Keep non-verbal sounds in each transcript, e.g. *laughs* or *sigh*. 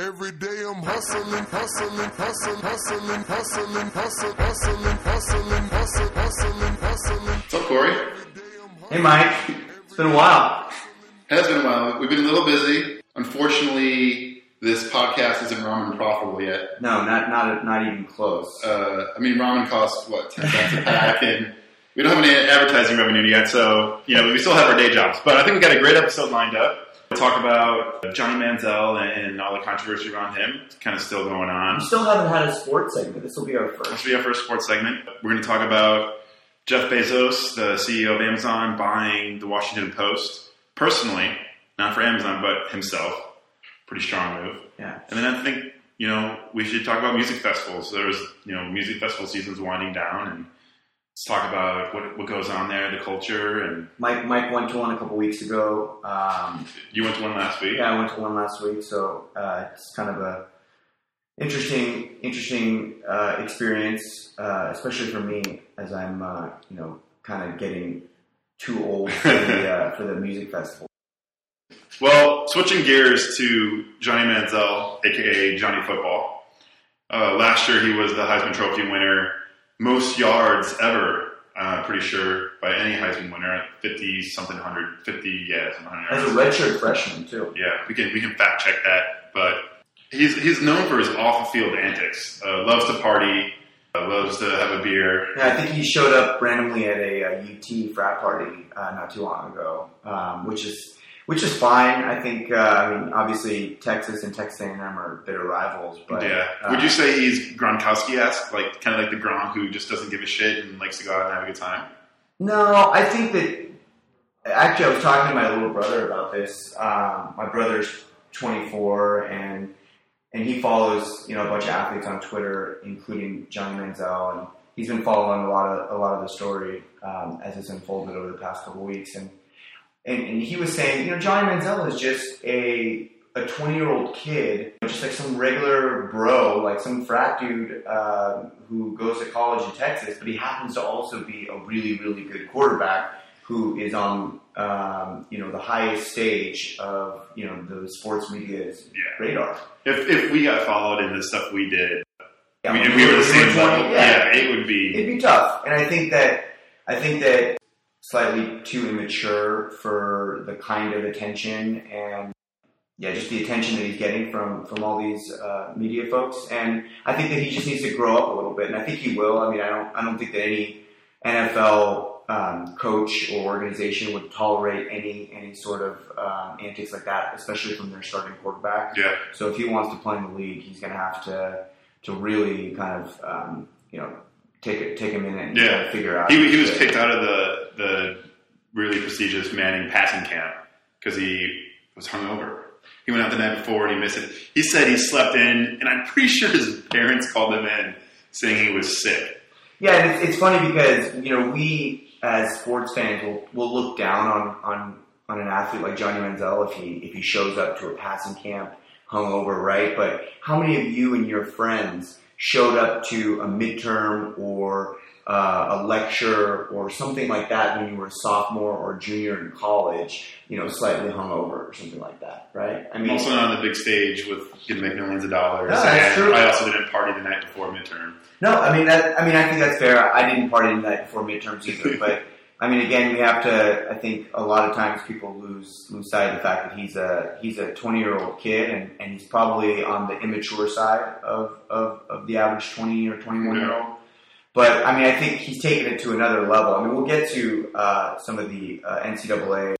Every day I'm hustling, hustling, hustling, hustling, hustling, hustling, hustling, hustling, hustling, hustling, hustling. What's up, Corey? Hey, Mike. It's been a while. It has been a while. We've been a little busy. Unfortunately, this podcast isn't ramen profitable yet. No, not not not even close. Uh, I mean, ramen costs what ten cents a pack, and we don't have any advertising revenue yet. So you know, we still have our day jobs. But I think we got a great episode lined up. Talk about Johnny Manziel and, and all the controversy around him. It's kind of still going on. We still haven't had a sports segment. This will be our first. This will be our first sports segment. We're going to talk about Jeff Bezos, the CEO of Amazon, buying the Washington Post personally, not for Amazon, but himself. Pretty strong move. Yeah. And then I think you know we should talk about music festivals. There's you know music festival season's winding down, and let's talk about what what goes on there, the culture. And Mike Mike went to one a couple weeks ago. Um, you went to one last week. yeah, I went to one last week, so uh, it's kind of a interesting interesting uh, experience, uh, especially for me as I'm uh, you know kind of getting too old for the *laughs* uh, for the music festival. Well, switching gears to Johnny Manziel, aka Johnny Football. Uh, last year, he was the Heisman Trophy winner, most yards ever. Uh, pretty sure by any Heisman winner, fifty something hundred, fifty yeah, something hundred As a redshirt freshman too. Yeah, we can we can fact check that, but he's he's known for his off the field antics. Uh, loves to party, uh, loves to have a beer. Yeah, I think he showed up randomly at a, uh UT frat party uh, not too long ago, um, which is which is fine. I think. Uh, I mean, obviously Texas and Texas A&M are bitter rivals, but yeah, uh, would you say he's Gronkowski-esque, like kind of like the Gronk who just doesn't give a shit and likes to go out and have a good time? No, I think that actually I was talking to my little brother about this. Um, my brother's 24 and and he follows you know a bunch of athletes on Twitter, including Johnny Manziel, and he's been following a lot of a lot of the story um, as it's unfolded over the past couple weeks. And, and and he was saying, you know, Johnny Manziel is just a a 20 year old kid, just like some regular bro, like some frat dude uh, who goes to college in Texas, but he happens to also be a really, really good quarterback who is on, um, you know, the highest stage of, you know, the sports media's Yeah. radar. If if we got followed in the stuff we did, Yeah, I mean, if we were the same 20, level, yeah. it would be. it'd be tough. And I think that I think that slightly too immature for the kind of attention and yeah, just the attention that he's getting from from all these uh, media folks. And I think that he just needs to grow up a little bit. And I think he will. I mean, I don't I don't think that any NFL um, coach or organization would tolerate any any sort of um, antics like that, especially from their starting quarterback. Yeah, So if he wants to play in the league, he's going to have to to really kind of um, you know take it take a minute and Yeah. figure out. he, he was kicked out of the the really prestigious Manning passing camp because he was hungover. He went out the night before and he missed it. He said he slept in, and I'm pretty sure his parents called him in saying he was sick. Yeah, it's, it's funny because you know we as sports fans will, will look down on, on on an athlete like Johnny Manziel if he if he shows up to a passing camp hungover, right? But how many of you and your friends showed up to a midterm or uh, a lecture or something like that when you were a sophomore or junior in college, you know, slightly hungover or something like that, right? I I'm mean, also not on the big stage with getting to make millions of dollars. No, that's true. I also didn't party the night before midterm. No, I mean that. I mean, I think that's fair. I didn't party the night before midterms either, *laughs* but I mean, again, we have to. I think a lot of times people lose lose sight of the fact that he's a he's a twenty year old kid, and, and he's probably on the immature side of, of, of the average twenty or twenty one year old. But I mean, I think he's taken it to another level. I mean, we'll get to uh, some of the uh, NCAA.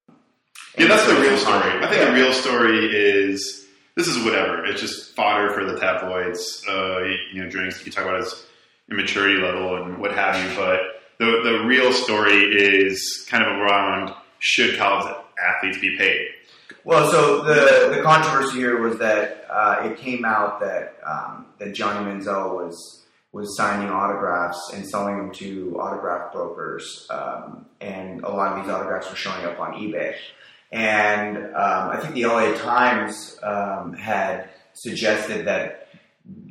Yeah, that's the real story. I think Yeah. the real story is this is whatever. It's just fodder for the tabloids. Uh, you know, drinks. You can talk about his immaturity level and what have you, but the the real story is kind of around should college athletes be paid? Well, so the the controversy here was that uh, it came out that um, that Johnny Manziel was was signing autographs and selling them to autograph brokers, um, and a lot of these autographs were showing up on eBay. And um, I think the LA Times um, had suggested that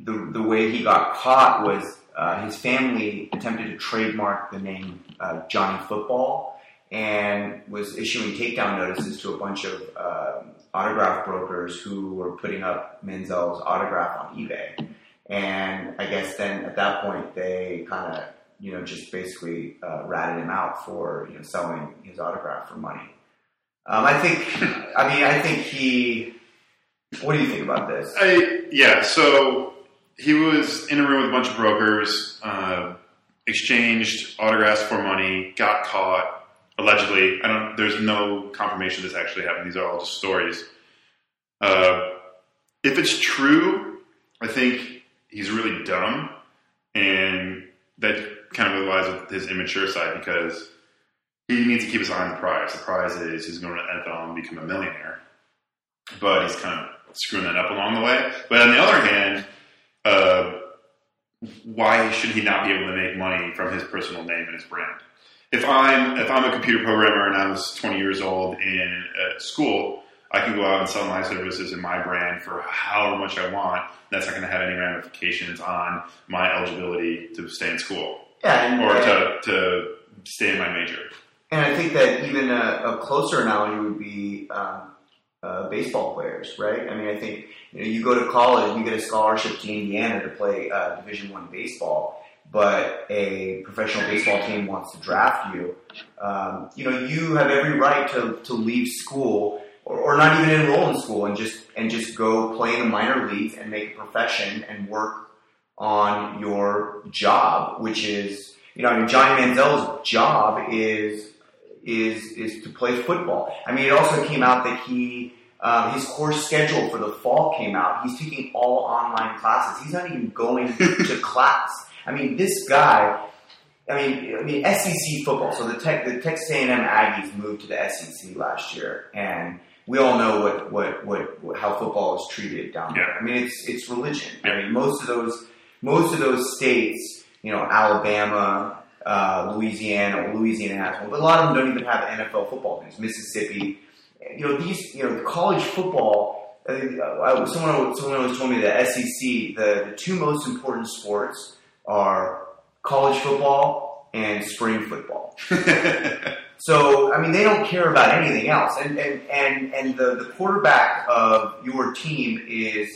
the the way he got caught was uh, his family attempted to trademark the name uh, Johnny Football and was issuing takedown notices to a bunch of um autograph brokers who were putting up Manziel's autograph on eBay, and I guess then at that point they kind of you know just basically uh, ratted him out for you know selling his autograph for money. Um, I think, *laughs* I mean, I think he. What do you think about this? I, yeah, so he was in a room with a bunch of brokers, uh, exchanged autographs for money, got caught allegedly. I don't. There's no confirmation this actually happened. These are all just stories. Uh, if it's true, I think he's really dumb, and that kind of lies with his immature side because he needs to keep his eye on the prize. The prize is he's going to NFL and become a millionaire, but he's kind of screwing that up along the way. But on the other hand, uh, why should he not be able to make money from his personal name and his brand? If I'm if I'm a computer programmer and I was 20 years old in uh, school, I can go out and sell my services and my brand for however much I want. That's not going to have any ramifications on my eligibility to stay in school Yeah, and, or and, to, to stay in my major. and I think that even a, a closer analogy would be um, uh, baseball players, right? I mean, I think you know you go to college, you get a scholarship to Indiana to play uh, Division One baseball, but a professional baseball team wants to draft you. Um, you know, you have every right to, to leave school or, or not even enroll in school and just and just go play in the minor leagues and make a profession and work on your job, which is you know, I mean, Johnny Manziel's job is is is to play football. I mean, it also came out that he um, his course schedule for the fall came out. He's taking all online classes. He's not even going *laughs* to class. I mean, this guy. I mean, I mean SEC football. So the tech, the Texas A&M Aggies moved to the SEC last year, and we all know what what what, what how football is treated down there. Yeah. I mean, it's it's religion. I mean, most of those most of those states, you know, Alabama, uh, Louisiana, Louisiana has one, but a lot of them don't even have NFL football teams. Mississippi, you know, these, you know, the college football. I think, uh, I, someone, someone always told me the SEC, the, the two most important sports are college football and spring football. *laughs* So I mean, they don't care about anything else. And and and and the the quarterback of your team is,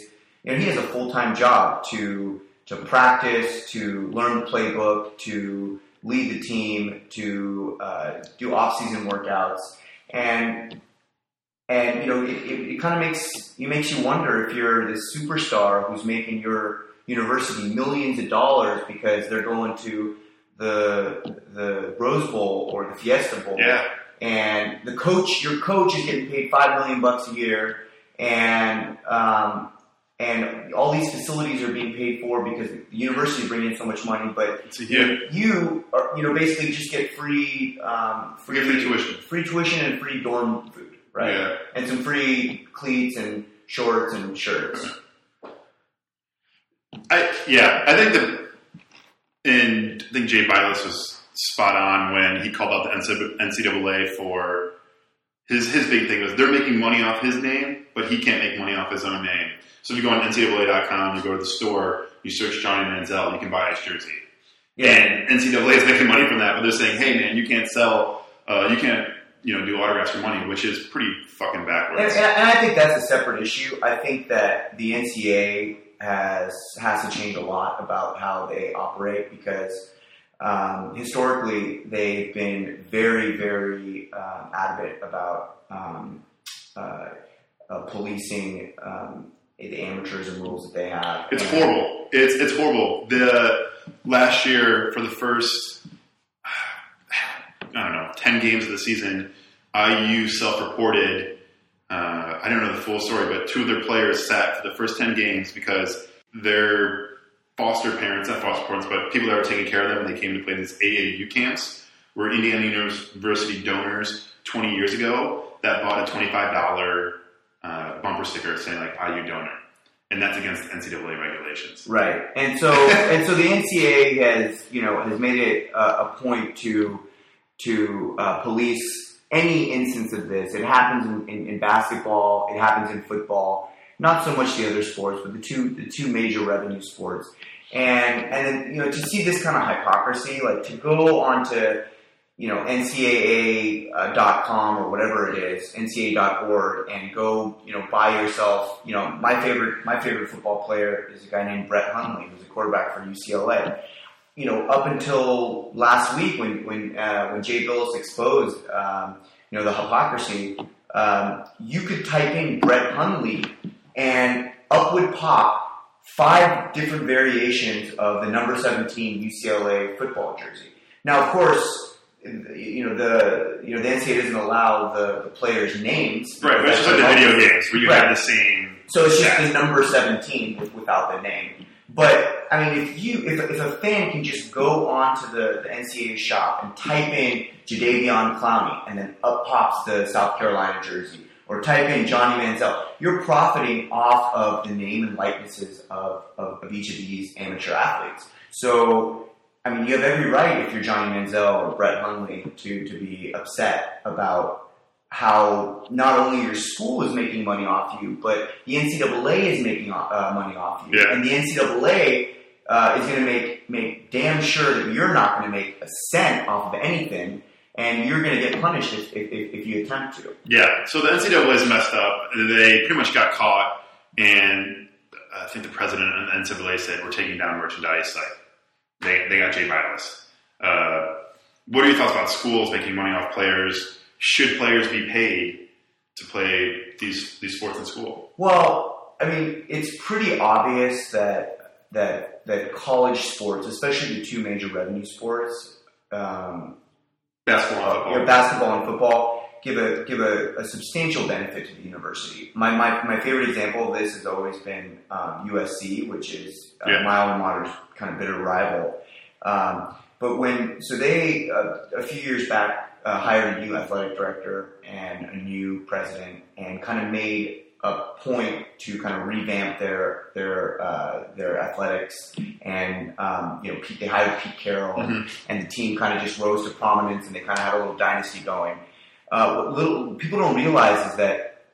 you know, he has a full time job to to practice, to learn the playbook, to lead the team, to uh, do off season workouts, and and you know, it, it, it kind of makes it makes you wonder if you're this superstar who's making your university millions of dollars because they're going to the the Rose Bowl or the Fiesta Bowl, Yeah. and the coach, your coach, is getting paid five million bucks a year, and um, and all these facilities are being paid for because the university is bringing in so much money, but It's a huge you are, you know basically just get free um, free free tuition. free tuition and free dorm food, right? Yeah. And some free cleats and shorts and shirts. I yeah, I think that, and I think Jay Bilas was spot on when he called out the NCAA for his his big thing was they're making money off his name, but he can't make money off his own name. So if you go on NCAA.com, you go to the store, you search Johnny Manziel, you can buy his jersey. And NCAA is making money from that, but they're saying, hey man, you can't sell, uh, you can't you know do autographs for money, which is pretty fucking backwards. and, and I think that's a separate issue. I think that the NCAA has has to change a lot about how they operate because um, historically they've been very, very um, adamant about um, uh, uh, policing um, the amateurism rules that they have. It's And- horrible. It's it's horrible. The last year for the first I don't know ten games of the season, IU self-reported. Uh, I don't know the full story, but two of their players sat for the first ten games because their foster parents, not foster parents, but people that were taking care of them, and they came to play in these AAU camps. Were Indiana University donors twenty years ago that bought a twenty-five dollar uh, bumper sticker saying like IU donor and that's against NCAA regulations. Right, and so *laughs* and so the NCAA has you know has made it a, a point to to uh, police any instance of this. It happens in, in, in basketball, it happens in football, not so much the other sports, but the two the two major revenue sports. And and then you know to see this kind of hypocrisy, like to go onto you know, NCAA.com or whatever it is, NCAA.org, and go, you know, buy yourself. You know, my favorite, my favorite football player is a guy named Brett Hundley, who's a quarterback for UCLA. You know, up until last week when when uh, when Jay Bilas exposed, um, you know, the hypocrisy, um, you could type in Brett Hundley, and up would pop five different variations of the number 17 UCLA football jersey. Now, of course, you know the you know the NCAA doesn't allow the, the players' names. Right, but just like the video games where you Right. have the same. So it's just stat. the number 17 with, without the name. But I mean, if you if, if a fan can just go onto the, the NCAA shop and type in Jadeveon Clowney and then up pops the South Carolina jersey, or type in Johnny Manziel, you're profiting off of the name and likenesses of, of, of each of these amateur athletes. So I mean, you have every right if you're Johnny Manziel or Brett Hundley to to be upset about how not only your school is making money off you, but the NCAA is making uh, money off you, Yeah. and the NCAA uh, is going to make make damn sure that you're not going to make a cent off of anything, and you're going to get punished if, if, if if you attempt to. Yeah, so the NCAA is messed up. They pretty much got caught, and I think the president of the NCAA said we're taking down merchandise. Like they they got Jay Bilas. Uh, what are your thoughts about schools making money off players? Should players be paid to play these these sports in school? Well, I mean, it's pretty obvious that that that college sports, especially the two major revenue sports, um, Basketball, and football. know, basketball and football, give a give a, a substantial benefit to the university. My, my my favorite example of this has always been um, USC, which is uh, Yeah. my alma mater's kind of bitter rival. Um, but when so they uh, a few years back uh, hired a new athletic director and a new president, and kind of made a point to kind of revamp their their uh, their athletics, and um, you know Pete, they hired Pete Carroll, Mhm. and the team kind of just rose to prominence, and they kind of had a little dynasty going. Uh, what little people don't realize is that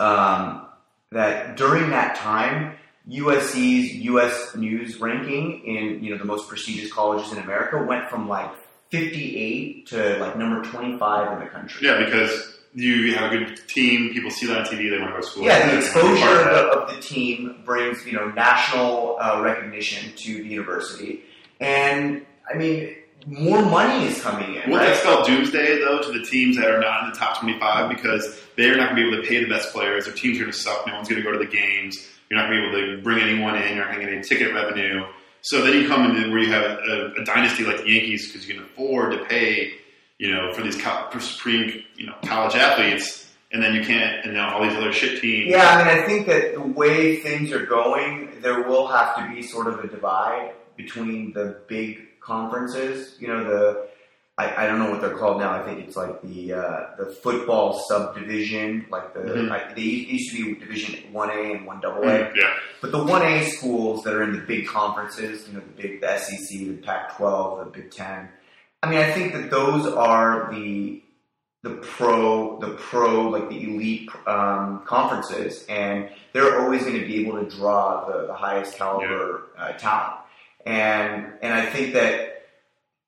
um, that during that time, USC's U.S. News ranking in you know the most prestigious colleges in America went from like 58 to like number 25 in the country. Yeah, because you have a good team. People see that on TV. They want to go to school. Yeah, the They want to be exposure of of the, of the team brings you know national uh, recognition to the university, and I mean more money is coming in. Will right? that spell doomsday though to the teams that are not in the top twenty-five because they're not going to be able to pay the best players? Their teams are going to suck. No one's going to go to the games. You're not going to be able to bring anyone in. You're not going to get any ticket revenue. So then you come into where you have a, a dynasty like the Yankees because you can afford to pay, you know, for these co- for supreme, you know, college athletes, and then you can't, and now all these other shit teams. Yeah, I mean, I think that the way things are going, there will have to be sort of a divide between the big conferences. You know, the I, I don't know what they're called now. I think it's like the uh, the football subdivision, like the Mhm. I, they used to be Division One A and One Double A. Mm, yeah, But the one A schools that are in the big conferences, you know, the big the SEC, the Pac-12, the Big Ten. I mean, I think that those are the the pro, the pro, like the elite um, conferences, and they're always going to be able to draw the, the highest caliber uh, talent. And and I think that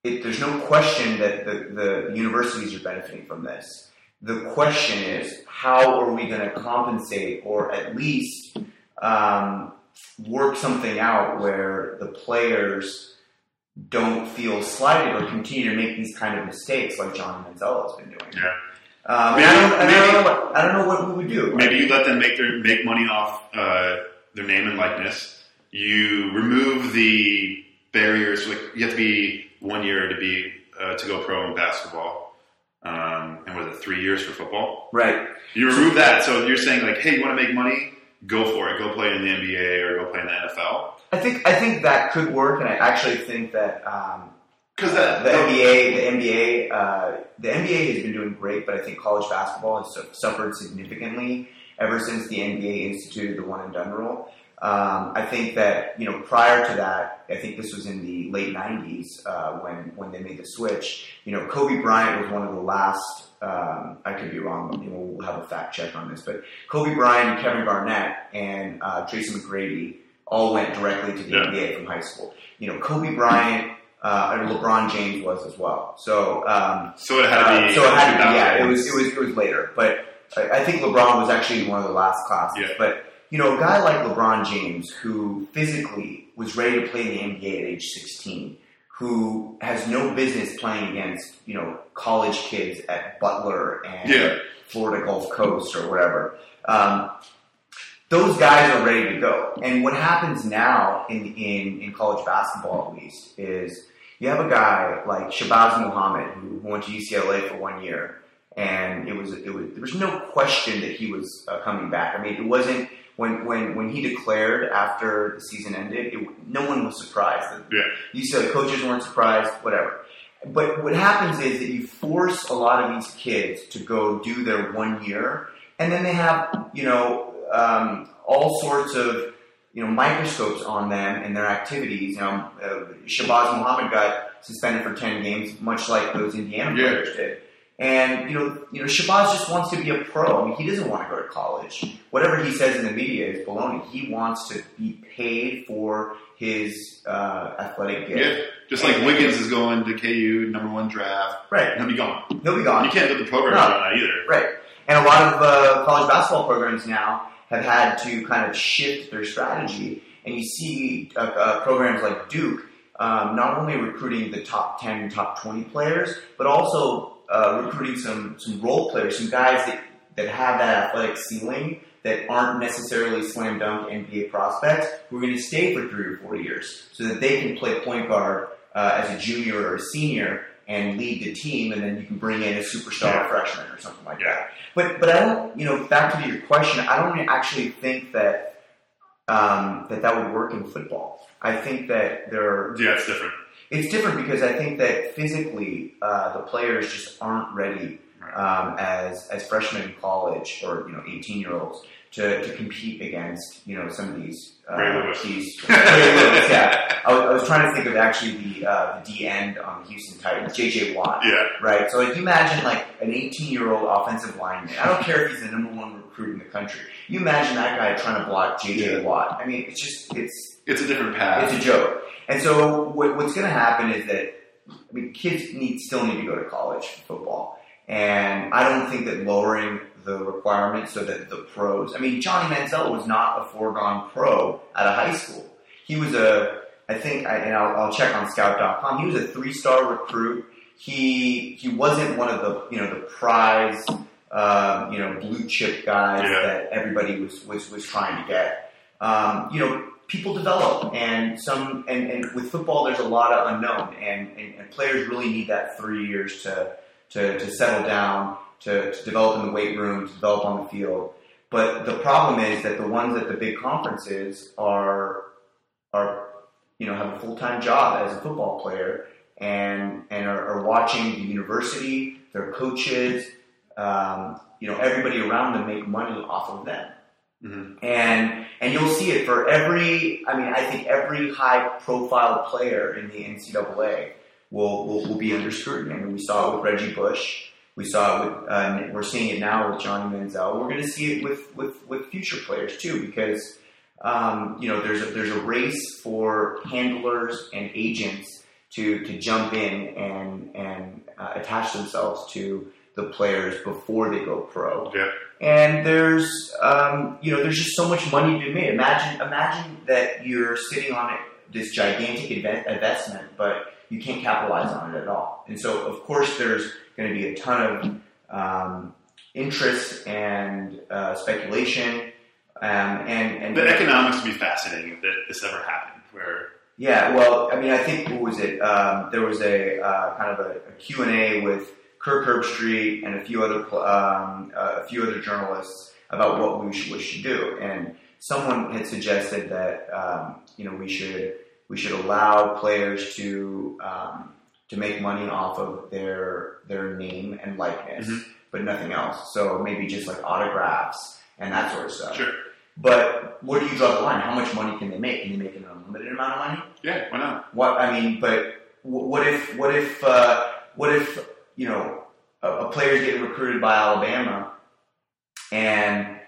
it, there's no question that the, the universities are benefiting from this. The question is, how are we going to compensate, or at least um, work something out where the players don't feel slighted or continue to make these kind of mistakes like John Manziel has been doing. Yeah. Um, Maybe- I, don't, I, don't know what, I don't know what we would do. Maybe you let them make their make money off uh, their name and likeness. You remove the barriers. Like you have to be one year to be uh, to go pro in basketball, um, and was it three years for football? Right. You remove that, so you're saying like, hey, you want to make money? Go for it. Go play in the NBA or go play in the NFL. I think I think that could work, and I actually think that um, Because that the NBA, the NBA, uh, the NBA has been doing great, but I think college basketball has suffered significantly ever since the NBA instituted the one and done rule. Um, I think that you know prior to that, I think this was in the late '90s uh, when when they made the switch. You know, Kobe Bryant was one of the last. Um, I could be wrong, but we'll have a fact check on this. But Kobe Bryant, Kevin Garnett, and uh, Tracy McGrady all went directly to the Yeah. NBA from high school. You know, Kobe Bryant Uh, and LeBron James was as well. So, um, So it had to uh, be. so it had to be. Yeah, it was. It was. It was later, but I, I think LeBron was actually one of the last classes. Yeah. But you know, a guy like LeBron James, who physically was ready to play in the NBA at age 16, who has no business playing against you know college kids at Butler and Yeah. Florida Gulf Coast or whatever. Um, those guys are ready to go. And what happens now in, in, in college basketball, at least, is you have a guy like Shabazz Muhammad who went to UCLA for one year, and it was it was there was no question that he was uh, coming back. I mean, it wasn't when when when he declared after the season ended, it, no one was surprised. Yeah. UCLA coaches weren't surprised, whatever. But what happens is that you force a lot of these kids to go do their one year, and then they have you know um, all sorts of you know microscopes on them and their activities. You know, uh, Shabazz Muhammad got suspended for ten games, much like those Indiana Yeah. players did. And you know, you know, Shabazz just wants to be a pro. I mean, he doesn't want to go to college. Whatever he says in the media is baloney. He wants to be paid for his uh, athletic gift. Yeah. Just like Wiggins is going to KU, number one draft. Right. He'll be gone. He'll be gone. You can't build the program No. around that either. Right. And a lot of uh, college basketball programs now have had to kind of shift their strategy. And you see uh, uh, programs like Duke um, not only recruiting the top 10, top 20 players, but also uh, recruiting some, some role players, some guys that, that have that athletic ceiling that aren't necessarily slam dunk NBA prospects who are going to stay for three or four years so that they can play point guard uh, as a junior or a senior and lead the team, and then you can bring in a superstar Yeah. freshman or something like Yeah. that. But but I don't, you know, back to your question, I don't actually think that um, that that would work in football. I think that there are Yeah, it's different. it's different because I think that physically uh, the players just aren't ready um, as as freshmen in college or you know eighteen year olds to, to compete against you know some of these uh, Ray Lewis. these Ray Lewis, yeah. I was, I was trying to think of actually the uh, the D end on the Houston Titans, J.J. Watt. Yeah. Right. So like you imagine like an 18 year old offensive lineman. I don't care if he's the number one recruit in the country. You imagine that guy trying to block J.J. Yeah. Watt. I mean, it's just it's It's a different path. it's a joke. And so what, what's going to happen is that I mean, kids need still need to go to college for football, and I don't think that lowering the requirements so that the pros. I mean, Johnny Manziel was not a foregone pro out of high school. He was a, I think, I, and I'll, I'll check on Scout.com. He was a three-star recruit. He he wasn't one of the you know the prize um, you know blue chip guys Yeah. that everybody was was was trying to get. Um, you know, people develop, and some and, and with football, there's a lot of unknown, and, and, and players really need that three years to to, to settle down, to, to develop in the weight room, to develop on the field. But the problem is that the ones at the big conferences are are you know have a full time job as a football player and and are, are watching the university, their coaches, um, you know everybody around them make money off of them Mhm. and and you'll see it for every. I mean, I think every high profile player in the NCAA will, will will be under scrutiny. I mean, we saw it with Reggie Bush. We saw it with. Uh, we're seeing it now with Johnny Manziel. We're going to see it with with with future players too, because um, you know there's a, there's a race for handlers and agents to to jump in and and uh, attach themselves to the players before they go pro Yeah. and there's um, you know there's just so much money to be made. Imagine imagine that you're sitting on it, this gigantic inve- investment, but you can't capitalize on it at all. And so of course there's going to be a ton of um, interest and uh, speculation. Um, and and The economics would be fascinating if that- this ever happened. Where yeah, well, I mean, I think what was it? Um, there was a uh, kind of a, Q and A with Kirk Herbstreit and a few other um, uh, a few other journalists about what we should, we should do, and someone had suggested that um, you know we should we should allow players to um, to make money off of their their name and likeness, Mhm. but nothing else. So maybe just like autographs and that sort of stuff. sure, But where do you draw the line? How much money can they make? Can they make an unlimited amount of money? yeah, why not? What I mean, but what if what if uh, what if you know a, a player's getting recruited by Alabama and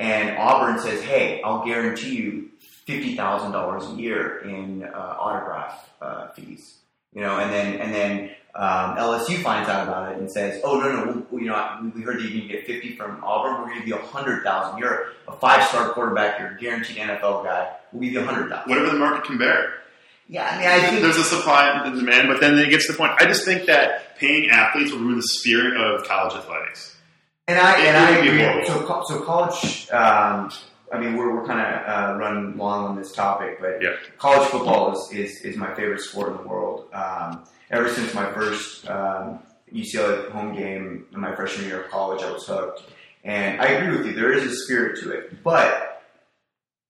and Auburn says, "Hey, I'll guarantee you fifty thousand dollars a year in uh, autograph uh, fees." You know, and then and then um, LSU finds out about it and says, "Oh no, no, we, you know, we- heard that you can get 50 from Auburn. We're going to give you 100,000. You're a five-star quarterback. You're a guaranteed NFL guy. We'll give you 100,000." Whatever the market can bear. Yeah, I mean, I think There's a supply and demand, but then it gets to the point. I just think that paying athletes will ruin the spirit of college athletics. And I It and I agree. So so college. Um, I mean, we're we're kind of uh, running long on this topic, but Yeah. college football is, is is my favorite sport in the world. Um, ever since my first um, UCLA home game in my freshman year of college, I was hooked. And I agree with you. There is a spirit to it, but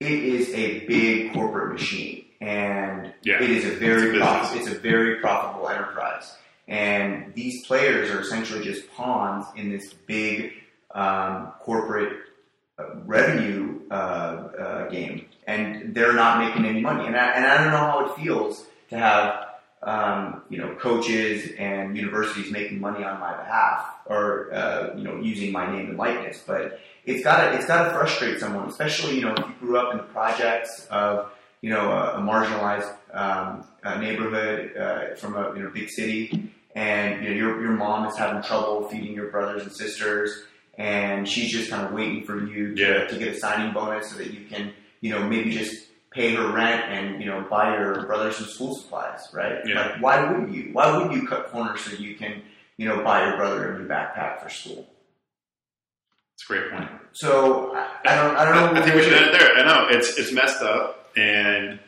it is a big corporate machine, and Yeah. it is a It's very business. prof- it's a very profitable enterprise. And these players are essentially just pawns in this big um, corporate revenue uh, uh, game, and they're not making any money. And I, and I don't know how it feels to have um, you know coaches and universities making money on my behalf, or uh, you know using my name and likeness. But it's gotta it's gotta frustrate someone, especially you know if you grew up in the projects of you know a, a marginalized um, uh neighborhood uh, from a you know big city, and you know your your mom is having trouble feeding your brothers and sisters, and she's just kind of waiting for you to, Yeah. to get a signing bonus so that you can you know maybe just pay her rent and you know buy your brother some school supplies, right? Yeah. Like why would you? Why would you cut corners so you can you know buy your brother a new backpack for school? It's a great point. So I, I don't I don't know. I think we should end it there. I know it's it's messed up, and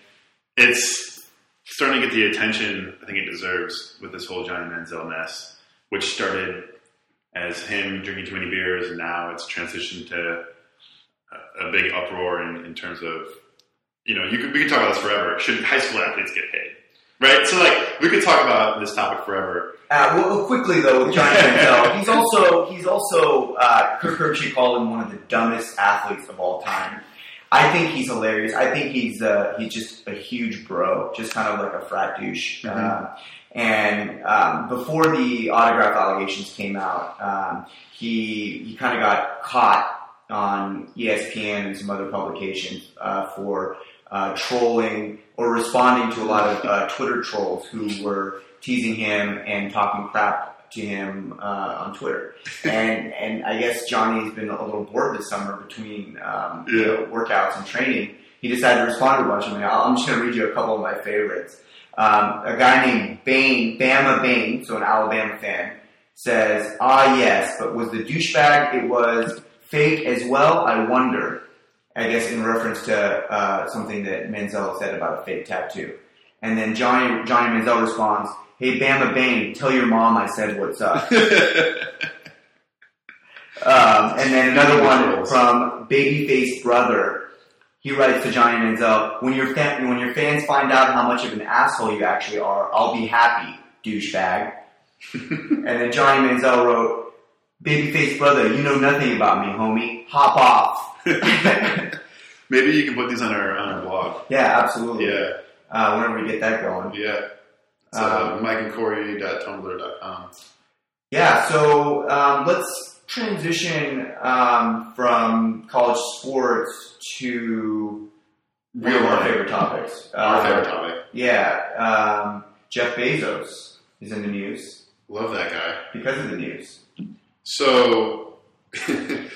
it's starting to get the attention I think it deserves with this whole Johnny Manziel mess, which started as him drinking too many beers, and now it's transitioned to a, a big uproar in, in terms of you know you could we could talk about this forever. Should high school athletes get paid? Right, so like we could talk about this topic forever. Uh, well, quickly though, with Johnny Manziel, *laughs* he's also he's also uh, Kirk Herbstreit called him one of the dumbest athletes of all time. I think he's hilarious. I think he's uh, he's just a huge bro, just kind of like a frat douche. Mhm. Um, and um, before the autograph allegations came out, um, he he kind of got caught on ESPN and some other publications uh, for uh, trolling or responding to a lot of uh, Twitter trolls who were teasing him and talking crap to him uh, on Twitter. and and I guess Johnny's been a little bored this summer between um, you know, workouts and training. He decided to respond to a bunch of them. I'm just going to read you a couple of my favorites. Um, a guy named Bain, Bama Bain, so an Alabama fan, says, "Ah, yes, but was the douchebag? It was fake as well. I wonder." I guess in reference to uh, something that Manziel said about a fake tattoo. And then Johnny Johnny Manziel responds, "Hey Bama Bain, tell your mom I said what's up." *laughs* Um, and then another one from Babyface Brother. He writes to Johnny Manziel, "When your when your fans find out how much of an asshole you actually are, I'll be happy, douchebag." *laughs* and then Johnny Manziel wrote, "Babyface Brother, you know nothing about me, homie. Hop off." *laughs* Maybe you can put these on our on our blog. yeah, absolutely. Yeah, Uh, whenever we get that going. yeah. It's Um, uh, mikeandcorey.tumblr.com. Yeah, so um, let's transition um, from college sports to one of our favorite topics. Our Uh, favorite topic. Yeah, um, Jeff Bezos is in the news Love that guy. because of the news. So, *laughs* I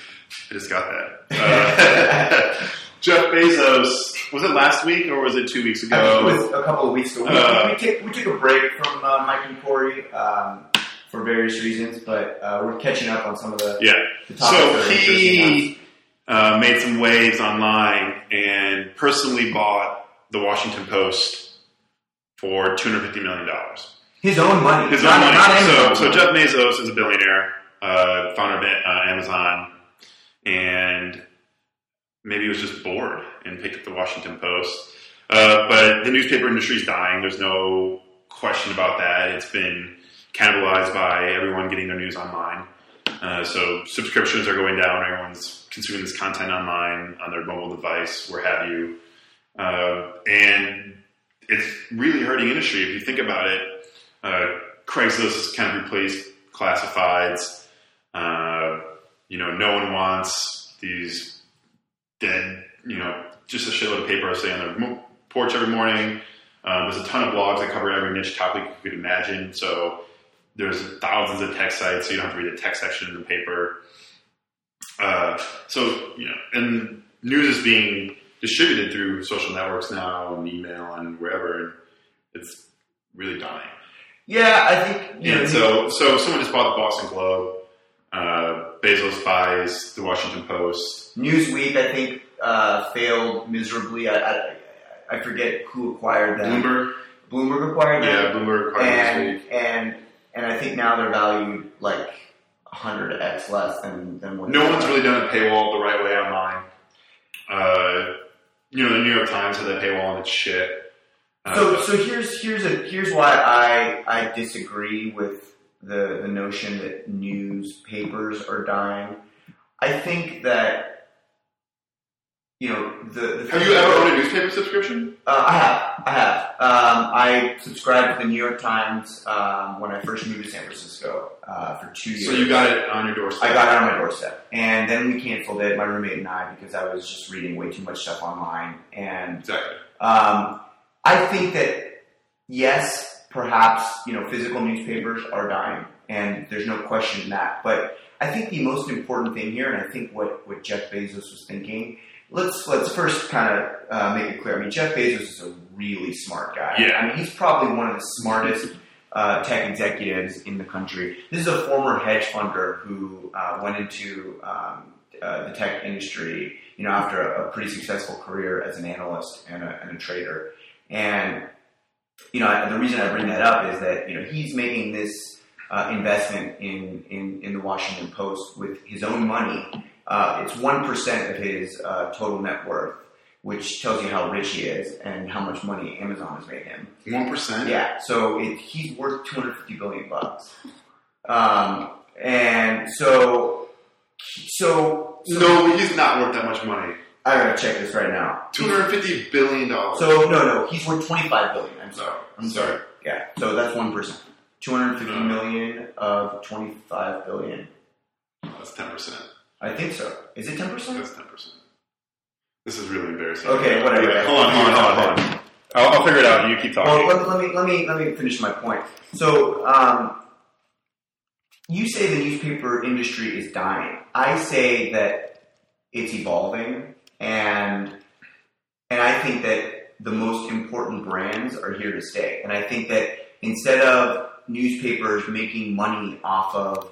just got that. Uh, *laughs* Jeff Bezos, was it last week or was it two weeks think it ago? was a couple of weeks ago. We, Uh, we, took, we took a break from uh, Mike and Corey um, for various reasons, but uh, we're catching up on some of the, Yeah. the topics So are interesting us. he uh, made some waves online and personally bought the Washington Post for $250 million. His own money. His not, own money. Not so, Amazon so money. Jeff Bezos is a billionaire, uh, founder of uh, Amazon, and maybe he was just bored and picked up the Washington Post. Uh, but the newspaper industry is dying. There's no question about that. It's been cannibalized by everyone getting their news online. Uh, so subscriptions are going down. Everyone's consuming this content online on their mobile device, where have you. Uh, and it's really hurting industry. If you think about it, uh, Craigslist kind of replaced classifieds. Uh, you know, no one wants these dead, you know, just a shitload of paper sitting on their porch every morning. Um, there's a ton of blogs that cover every niche topic you could imagine. So there's thousands of tech sites, so you don't have to read the tech section in the paper. Uh, so you know, and news is being distributed through social networks now and email and wherever. And it's really dying. Yeah, I think And so, so someone just bought the Boston Globe. Uh, Bezos buys the Washington Post. Newsweek, I think, uh, failed miserably. I, I I forget who acquired them. Bloomberg, Bloomberg acquired them. yeah, Bloomberg acquired and this week. and and I think now they're valued like hundred x less than than what. No one's really done a paywall the right way online. Uh, you know, the New York Times had that paywall and it's shit. Uh, So so here's here's a here's why I I disagree with the the notion that newspapers are dying. I think that you know the, the have you ever owned a newspaper subscription? Uh, I have. I have. Um, I subscribed to the New York Times um, when I first moved to San Francisco uh, for two years. So you got it on your doorstep. I got it on my doorstep, and then we canceled it, my roommate and I, because I was just reading way too much stuff online. And exactly. um, I think that yes, perhaps you know physical newspapers are dying, and there's no question in that. But I think the most important thing here, and I think what what Jeff Bezos was thinking. Let's let's first kind of uh, make it clear. I mean, Jeff Bezos is a really smart guy. Yeah. I mean, he's probably one of the smartest uh, tech executives in the country. This is a former hedge funder who uh, went into um, uh, the tech industry, you know, after a, a pretty successful career as an analyst and a, and a trader. And you know, I- the reason I bring that up is that you know he's making this uh, investment in, in in the Washington Post with his own money. Uh, it's one percent of his uh, total net worth, which tells you how rich he is and how much money Amazon has made him. One percent. Yeah, so it, he's worth 250 billion bucks. Um, and so, so, so No, he's not worth that much money. I gotta check this right now. Two hundred fifty billion dollars. So no, no, he's worth 25 billion. I'm sorry. I'm Sorry. Yeah, so that's one percent. 250 No. million of 25 billion. that's ten percent. I think so. Is it 10 percent? That's ten percent. This is really embarrassing. Okay, whatever. Yeah, hold on, hold on, hold on, hold on. I'll, I'll figure it out. You keep talking. Well, let, let me let me let me finish my point. So, um, you say the newspaper industry is dying. I say that it's evolving, and and I think that the most important brands are here to stay. And I think that instead of newspapers making money off of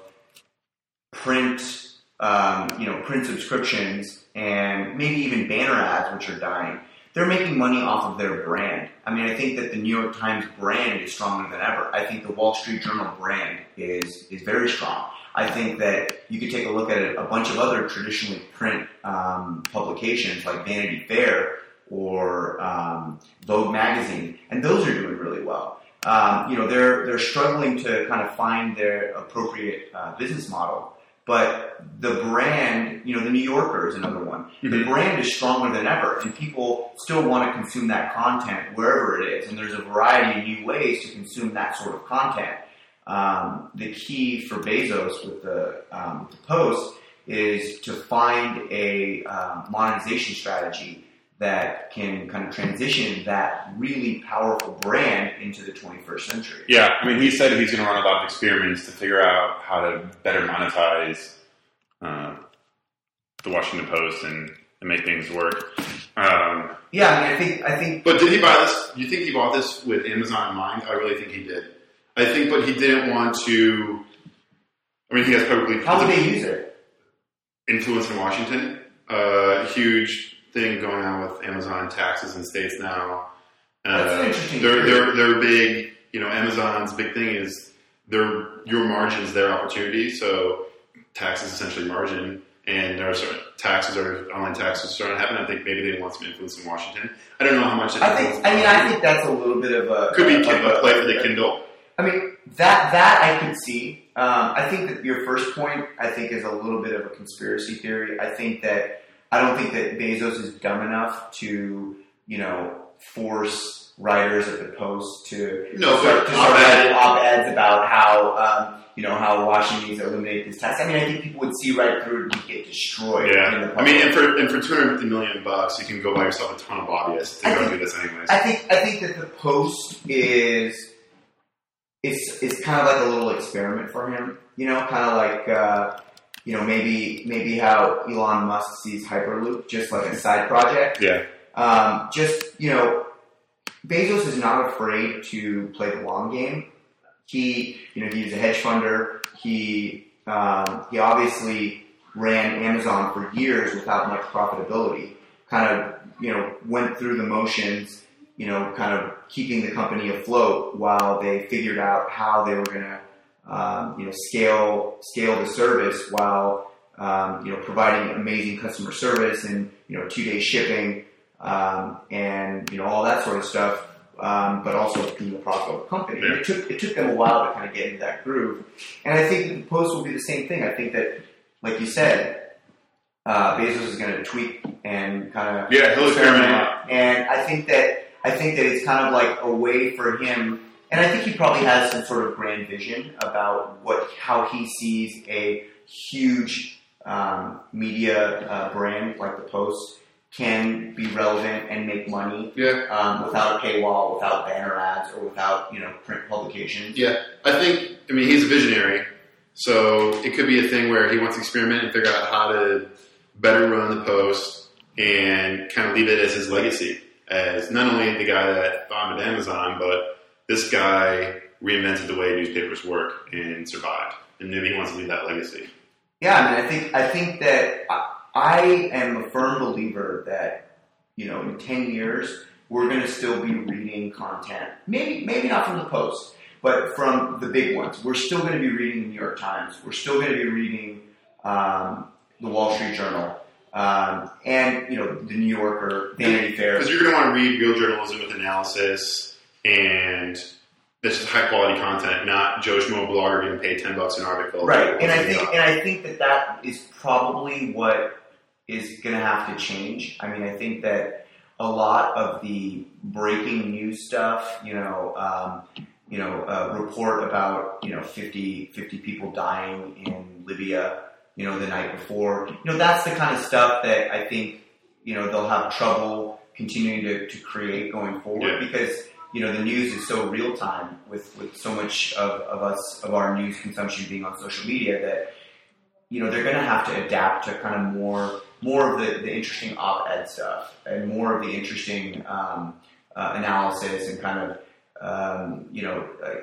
print, um, you know, print subscriptions and maybe even banner ads, which are dying, they're making money off of their brand. I mean, I think that the New York Times brand is stronger than ever. I think the Wall Street Journal brand is is very strong. I think that you could take a look at a bunch of other traditionally print um, publications like Vanity Fair or um, Vogue magazine, and those are doing really well. Um, you know, they're they're struggling to kind of find their appropriate uh, business model, but the brand, you know, the New Yorker is another one. The Mhm. brand is stronger than ever, and people still want to consume that content wherever it is. And there's a variety of new ways to consume that sort of content. Um, the key for Bezos with the, um, the Post is to find a um, monetization strategy that can kind of transition that really powerful brand into the 21st century. Yeah, I mean, he said he's going to run a lot of experiments to figure out how to better monetize uh, the Washington Post and, and make things work. Um, Yeah, I mean, I think I think but did he buy this? You think he bought this with Amazon in mind? I really think he did. I think, but he didn't want to. I mean, he has publicly how would they use it? influence in Washington. Uh, huge thing going on with Amazon taxes in states now. Uh, That's an interesting They're they're they're big. You know, Amazon's big thing is their your margins, their opportunity. So taxes essentially margin, and there are certain taxes or online taxes starting to happen. I think maybe they want some influence in Washington. I don't know how much. I think I mean I think that's a little bit of a could be of a play for the Kindle. I mean that that I could see. Um, I think that your first point I think is a little bit of a conspiracy theory. I think that I don't think that Bezos is dumb enough to you know, force writers at the Post to No, start, to start op-ed. op-eds about how um, you know how Washington needs to eliminate this tax. I mean, I think people would see right through it and get destroyed. Yeah, I mean, and for and for 250 million bucks, you can go buy yourself a ton of lobbyists to I go think- do this anyways. I think I think that the Post is it's it's kind of like a little experiment for him. You know, kind of like uh, you know maybe maybe how Elon Musk sees Hyperloop, just like a side project. yeah, Um, just you know, Bezos is not afraid to play the long game. He you know he's a hedge funder. He um, he obviously ran Amazon for years without much profitability. Kind of you know went through the motions. You know, kind of keeping the company afloat while they figured out how they were going to um, you know scale scale the service while um, you know providing amazing customer service and you know two day shipping um, and you know all that sort of stuff. Um, but also being a profitable company. Yeah. It took it took them a while to kind of get into that groove, and I think the post will be the same thing. I think that, like you said, uh, Bezos is going to tweak and kind of yeah, he'll experiment and I think that I think that it's kind of like a way for him, and I think he probably has some sort of grand vision about what how he sees a huge um, media uh, brand like the Post can be relevant and make money Yeah, um, without a paywall, without banner ads, or without you know print publications. yeah. I think. I mean, he's a visionary, so it could be a thing where he wants to experiment and figure out how to better run the post and kind of leave it as his legacy, as not only the guy that founded Amazon, but this guy reinvented the way newspapers work and survived, and maybe he wants to leave that legacy. Yeah, I mean, I think I think that I, I am a firm believer that you know in ten years we're going to still be reading content. Maybe maybe not from the Post, but from the big ones. We're still going to be reading the New York Times. We're still going to be reading um, the Wall Street Journal. Um, and you know the New Yorker, Vanity Fair. Because you're going to want to read real journalism with analysis and this is high quality content, not Joe Schmo blogger getting paid ten bucks an article. Right, and I think and I think that that is probably what is going to have to change. I mean, I think that a lot of the breaking news stuff, you know, um, you know, a report about you know 50, 50 people dying in Libya, you know, the night before, you know, that's the kind of stuff that I think you know they'll have trouble continuing to, to create going forward Yeah. because you know the news is so real time with, with so much of, of us of our news consumption being on social media that you know they're going to have to adapt to kind of more more of the, the interesting op-ed stuff and more of the interesting um, uh, analysis and kind of um, you know uh,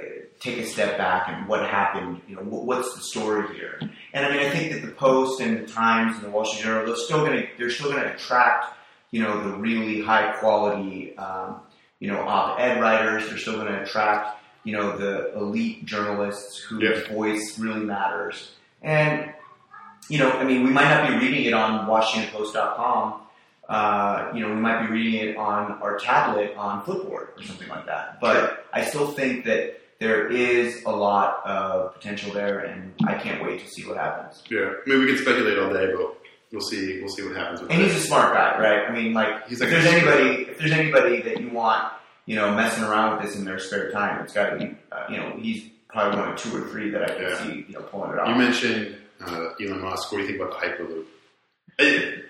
take a step back and what happened you know what, what's the story here? And I mean I think that the Post and the Times and the Wall Street Journal they're still going to they're still going to attract you know the really high quality um, you know op-ed writers they're still going to attract you know the elite journalists whose Yeah. voice really matters. And you know I mean we might not be reading it on WashingtonPost.com uh, you know we might be reading it on our tablet on Flipboard or something like that. But I still think that there is a lot of potential there and I can't wait to see what happens. Yeah, I mean, we can speculate all day, but we'll see. We'll see what happens with and he's a smart guy, right? I mean, like, He's if like there's a- anybody, if there's anybody that you want, you know, messing around with this in their spare time, it's got to be, uh, you know, he's probably one of two or three that I can Yeah. see, you know, pulling it off. You mentioned uh, Elon Musk. What do you think about the Hyperloop? *laughs*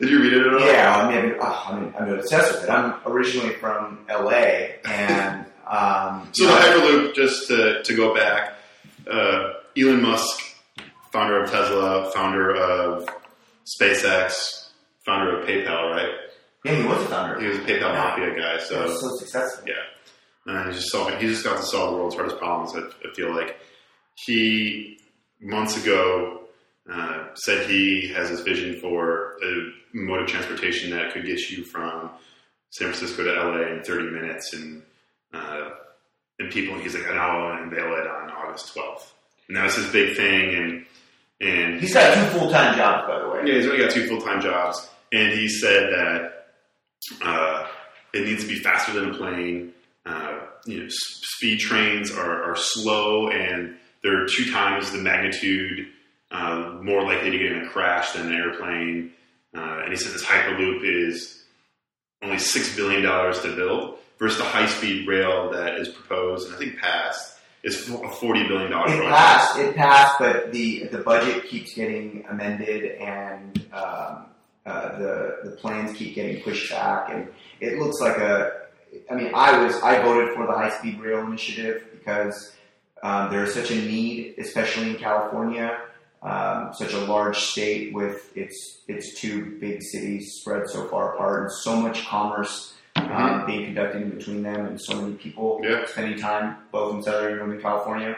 Did you read it at all? yeah, I mean, oh, I mean, I'm obsessed with it. I'm originally from LA, and um, So the Hyperloop, just to, to go back, uh, Elon Musk, founder of Tesla, founder of SpaceX, founder of PayPal, right? yeah, he was a founder. He was a PayPal mafia guy, He so was so successful. yeah. And he's just solving. He just got to solve the world's hardest problems. I, I feel like he months ago uh, said he has this vision for a mode of transportation that could get you from San Francisco to LA in 30 minutes, and uh, and people. He's like, and I'll unveil it on August 12th, and that was his big thing. And and He's got two full time jobs, by the way. yeah, he's only got two full time jobs, and he said that uh, it needs to be faster than a plane. Uh, you know, speed trains are, are slow, and they're two times the magnitude uh, more likely to get in a crash than an airplane. Uh, and he said this hyperloop is only six billion dollars to build, versus the high speed rail that is proposed and I think passed is a forty billion dollar It project. passed. It passed, but the the budget keeps getting amended, and um, uh, the the plans keep getting pushed back, and it looks like a. I mean, I was I voted for the high speed rail initiative because um, there is such a need, especially in California, um, such a large state with its its two big cities spread so far apart, and so much commerce um, being conducted in between them, and so many people Yeah. spending time both in Southern and Northern California.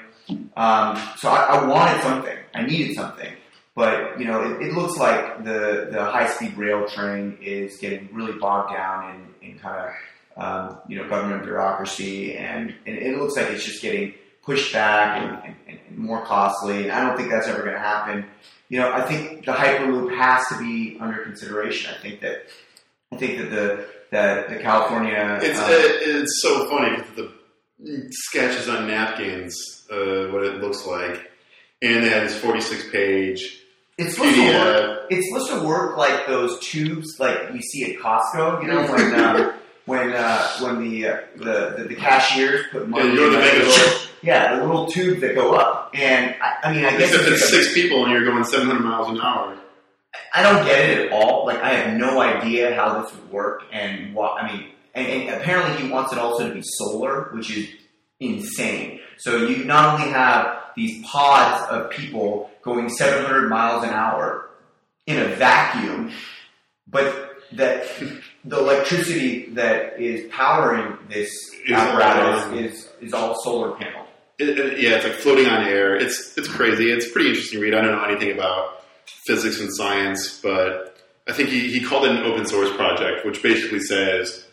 Um, so I, I wanted something. I needed something. But you know, it, it looks like the, the high speed rail train is getting really bogged down in, in kind of um, you know government bureaucracy, and, and it looks like it's just getting pushed back and, and, and- and more costly. And I don't think that's ever going to happen. You know, I think the hyperloop has to be under consideration. I think that I think that the that the California It's um, it, it's so funny the sketches on napkins, uh, what it looks like, and they had this forty six page It's supposed to work. It's supposed to work like those tubes, like you see at Costco. You know when uh, *laughs* when uh, when the, uh, the the the cashiers put money. Yeah, in the that little- yeah, the little tubes that go up. And I, I mean, I guess Except it's it's like a- six people and you're going seven hundred miles an hour. I don't get it at all. Like I have no idea how this would work, and what I mean. And, and apparently, he wants it also to be solar, which is insane. So you not only have these pods of people going 700 miles an hour in a vacuum, but that *laughs* the electricity that is powering this Is apparatus is is all solar panel. It, it- yeah, it's like floating on air. It's it's crazy. It's pretty interesting read. I don't know anything about physics and science, but I think he, he called it an open source project, which basically says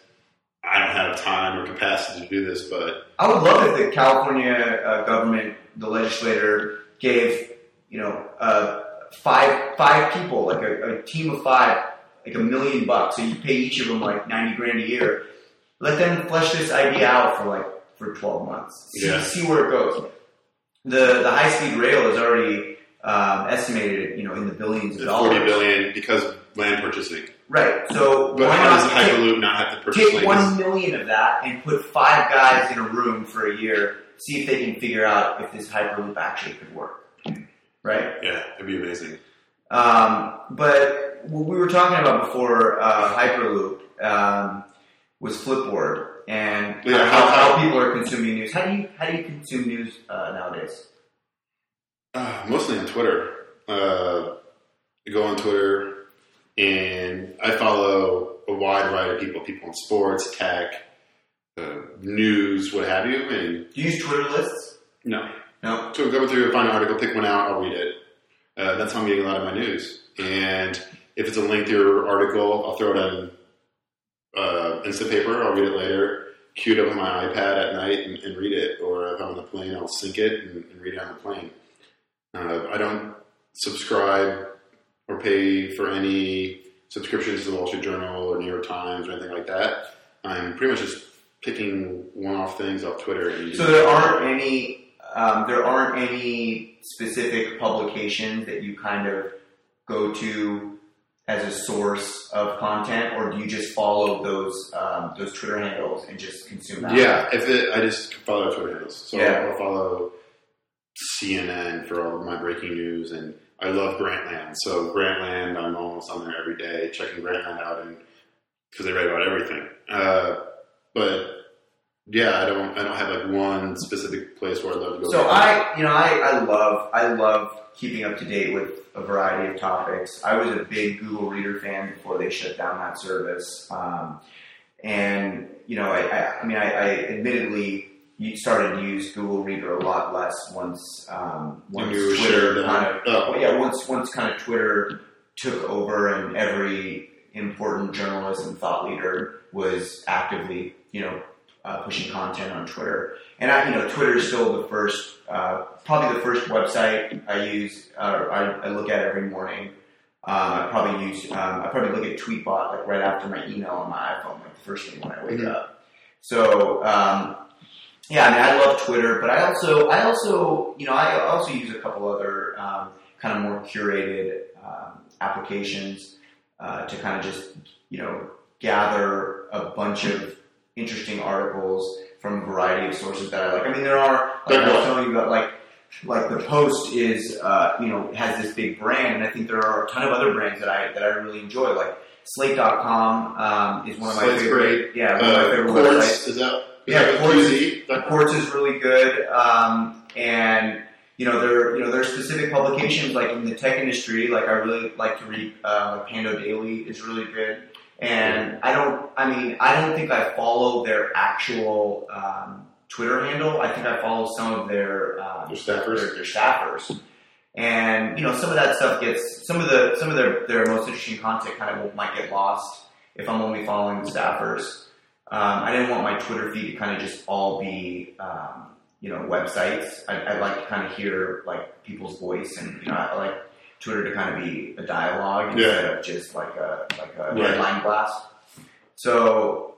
I don't have time or capacity to do this, but I would love if the California uh, government, the legislator, gave you know uh, five five people, like a, a team of five, like a million bucks. So you pay each of them like ninety grand a year. Let them flesh this idea out for like for twelve months. See, Yeah. see where it goes. The the high speed rail is already um, estimated, you know, in the billions of dollars. forty billion because of land purchasing. Right. So But why how does Hyperloop not have to purchase Take land? one million of that and put five guys in a room for a year. See if they can figure out if this hyperloop actually could work. Right. Yeah, it'd be amazing. Um, but what we were talking about before uh, hyperloop um, was Flipboard and Yeah, how, how- how people are consuming news. How do you how do you consume news uh, nowadays? Uh, *sighs* mostly on Twitter. Uh, I go on Twitter and I follow a wide variety of people, people in sports, tech, uh, news, what have you. And Do you use Twitter lists? no, No. so go through, find an article, pick one out, I'll read it. Uh, that's how I'm getting a lot of my news. And if it's a lengthier article, I'll throw it on uh, Instapaper. I'll read it later. Queue it up on my iPad at night and, and read it. Or if I'm on the plane, I'll sync it and, and read it on the plane. Uh, I don't subscribe or pay for any subscriptions to the Wall Street Journal or New York Times or anything like that. I'm pretty much just picking one-off things off Twitter. And So there aren't any um, there aren't any specific publications that you kind of go to as a source of content, or do you just follow those um, those Twitter handles and just consume that? Yeah, if it, I just follow Twitter handles. So Yeah. I'll follow CNN for all of my breaking news, and I love Grantland. So Grantland, I'm almost on there every day, checking Grantland out, and because they write about everything. Uh, but yeah, I don't, I don't have like one specific place where I'd love to go. So I, you know, I, I love I love keeping up to date with a variety of topics. I was a big Google Reader fan before they shut down that service, um, and you know, I, I, I mean, I, I admittedly you started to use Google Reader a lot less once um, once Twitter kind of Oh. well, yeah once once kind of Twitter took over and every important journalism thought leader was actively you know uh, pushing content on Twitter. And I, you know, Twitter is still the first, uh, probably the first website I use. Uh, I, I look at every morning. Um, I probably use. Um, I probably look at Tweetbot like right after my email on my iPhone, like the first thing when I wake Mhm. up. So um, yeah, I mean, I love Twitter, but I also, I also, you know, I also use a couple other um, kind of more curated um, applications uh, to kind of just, you know, gather a bunch of interesting articles from a variety of sources that I like. I mean, there are like I was telling you about like like the Post is uh, you know has this big brand, and I think there are a ton of other brands that I that I really enjoy. Like Slate.com um, is one of my Slate's favorite. Yeah, one of my Uh, favorite Quartz, websites. is that? Is Yeah, Quartz QZ? The Quartz is really good, um, and you know there you know there are specific publications like in the tech industry. Like I really like to read uh, Pando Daily is really good, and I don't. I mean, I don't think I follow their actual um, Twitter handle. I think I follow some of their um, Your staffers? their, their staffers. And you know, some of that stuff gets some of the some of their, their most interesting content kind of might get lost if I'm only following the staffers. Um, I didn't want my Twitter feed to kind of just all be um, you know websites. I, I like to kind of hear like people's voice, and you know, I like Twitter to kind of be a dialogue Yeah. instead of just like a like a Right. headline blast. So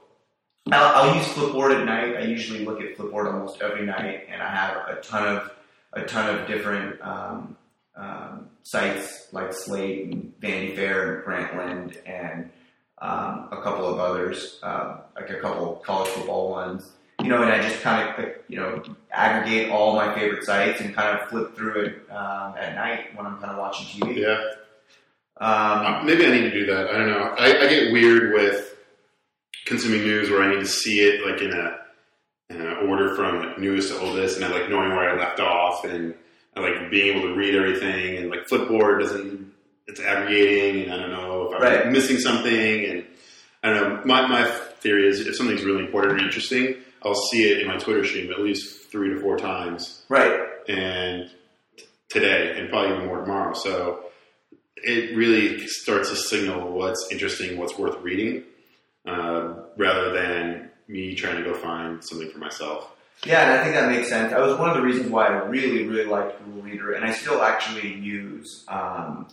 I'll, I'll use Flipboard at night. I usually look at Flipboard almost every night, and I have a ton of a ton of different um, um, sites like Slate and Vanity Fair and Grantland and um, a couple of others, uh, like a couple college football ones. You know, and I just kind of you know aggregate all my favorite sites and kind of flip through it um, at night when I'm kind of watching TV. Yeah. Um, Uh, Maybe I need to do that. I don't know. I, I get weird with consuming news where I need to see it like in a, in a order from like, newest to oldest, and I like knowing where I left off, and I like being able to read everything. And like Flipboard doesn't, it's aggregating, and I don't know if I'm Right. missing something. And I don't know. My my theory is if something's really important or interesting, I'll see it in my Twitter stream at least three to four times right. and today and probably even more tomorrow. So it really starts to signal what's interesting, what's worth reading, uh, rather than me trying to go find something for myself. Yeah, and I think that makes sense. That was one of the reasons why I really, really liked Google Reader, and I still actually use um,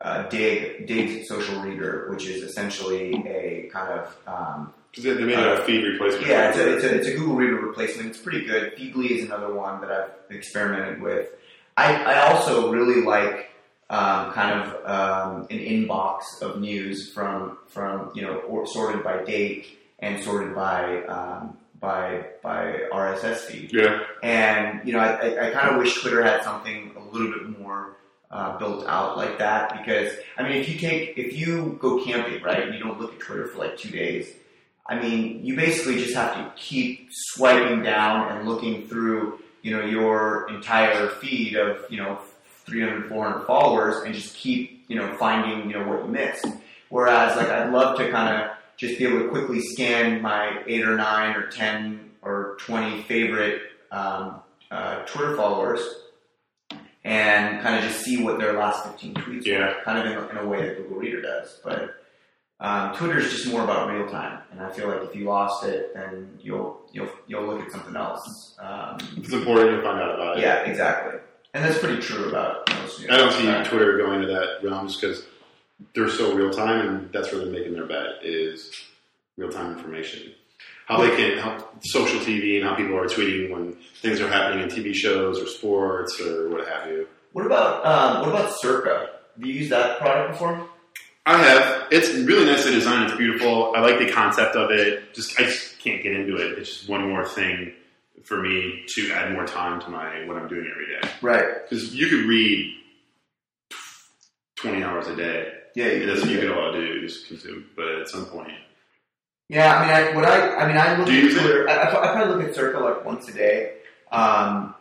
uh, Digg, Digg's Social Reader, which is essentially a kind of um, they made a feed replacement. yeah, it's a, it's, a, it's a Google Reader replacement. It's pretty good. Feedly is another one that I've experimented with. I, I also really like um, kind of um, an inbox of news from from you know or, sorted by date and sorted by um, by by RSS feed. yeah, And you know, I, I, I kind of wish Twitter had something a little bit more uh, built out like that because I mean, if you take if you go camping, right, and you don't look at Twitter for like two days, I mean, you basically just have to keep swiping down and looking through, you know, your entire feed of you know 300, 400 followers and just keep you know finding you know what you missed. Whereas, like, I'd love to kind of just be able to quickly scan my eight or nine or ten or twenty favorite um, uh, Twitter followers and kind of just see what their last fifteen tweets Yeah. were, kind of in, in a way that Google Reader does. But um, Twitter is just more about real time, and I feel like if you lost it, then you'll you'll you'll look at something else. Um, it's important to find out about it. yeah, exactly, and that's pretty true about most news. I don't see Twitter going to that realm just because they're so real time, and that's where they're making their bet is real time information. How they can how social TV and how people are tweeting when things are happening in TV shows or sports or what have you. What about um, what about Circa? Have you used that product before? I have. It's really nicely designed. It's beautiful. I like the concept of it. Just I just can't get into it. It's just one more thing for me to add more time to my what I'm doing every day. Right. Because you could read twenty hours a day. Yeah. It doesn't you get all do just consume. But at some point, Yeah, I mean, I, what I, I mean, I look Do at? Twitter. I, I, probably look at Circa like once a day um,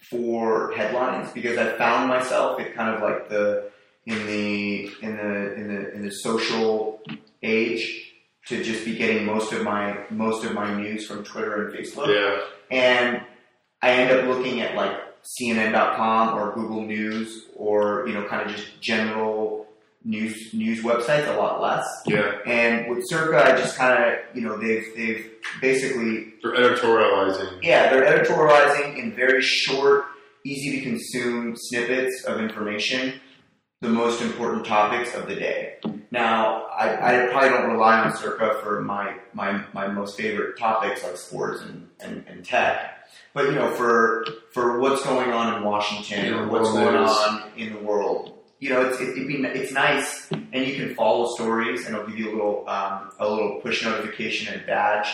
for headlines because I found myself at kind of like the in the in the in the in the social age to just be getting most of my most of my news from Twitter and Facebook yeah, and I end up looking at like CNN.com or Google News or you know kind of just general news news websites a lot less. yeah. And with Circa, I just kind of you know they've they've basically For editorializing. yeah they're editorializing in very short, easy to consume snippets of information, the most important topics of the day. Now, I, I probably don't rely on Circa for my, my, my most favorite topics like sports and, and, and tech. But you know, for for what's going on in Washington or what's going on in the world, you know, it's it, it'd be it's nice, and you can follow stories, and it'll give you a little um, a little push notification and badge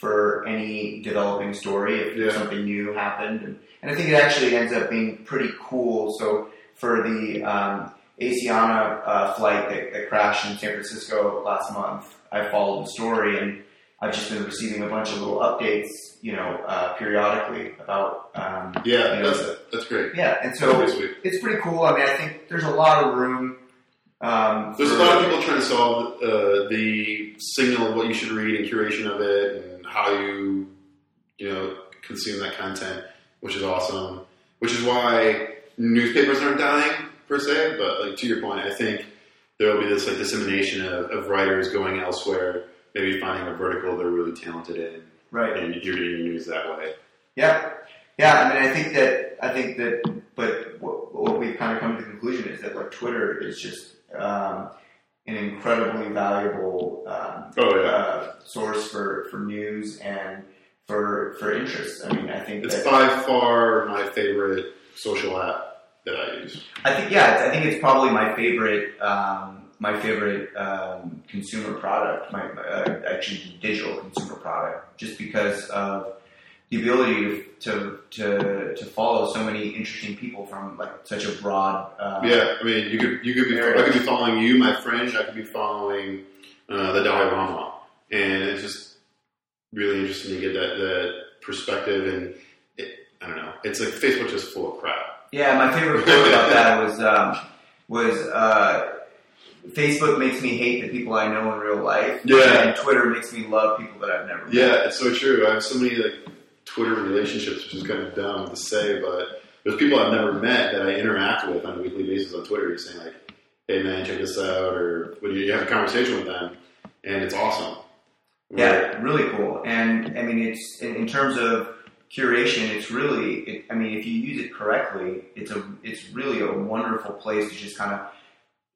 for any developing story if Yeah. something new happened, and, and I think it actually ends up being pretty cool. So for the um, Asiana uh, flight that, that crashed in San Francisco last month, I followed the story and. I've just been receiving a bunch of little updates, you know, uh, periodically about, um, Yeah, you know, that's that's great. yeah, and so it's pretty cool. I mean, I think there's a lot of room. Um, There's a lot of people trying to solve uh, the signal of what you should read and curation of it and how you, you know, consume that content, which is awesome. Which is why newspapers aren't dying per se, but like to your point, I think there will be this like dissemination of, of writers going elsewhere, maybe finding a vertical they're really talented in, right. and you're getting your news that way. Yeah, yeah. I mean, I think that I think that, but what, what we've kind of come to the conclusion is that like Twitter is just um, an incredibly valuable um, Oh yeah, uh, source for, for news and for for interest. I mean, I think it's by far my favorite social app that I use. I think yeah, it's- I think it's probably my favorite um, my favorite um, consumer product, my uh, actually digital consumer product, just because of the ability to to to follow so many interesting people from like such a broad uh, Yeah, I mean, you could you could be I could be following you, my friend. I could be following uh, the Dalai Lama, and it's just really interesting to get that that perspective. And it, I don't know, it's like Facebook's just full of crap. Yeah, my favorite quote about that was um, was uh, Facebook makes me hate the people I know in real life. Yeah. and Twitter makes me love people that I've never met. Yeah, it's so true. I have so many like Twitter relationships, which is kind of dumb to say, but there's people I've never met that I interact with on a weekly basis on Twitter, saying like, "Hey man, check this out," or when you have a conversation with them, and it's awesome. Yeah, really cool. And I mean, it's in, in terms of curation, it's really. It, I mean, if you use it correctly, it's a it's really a wonderful place to just kind of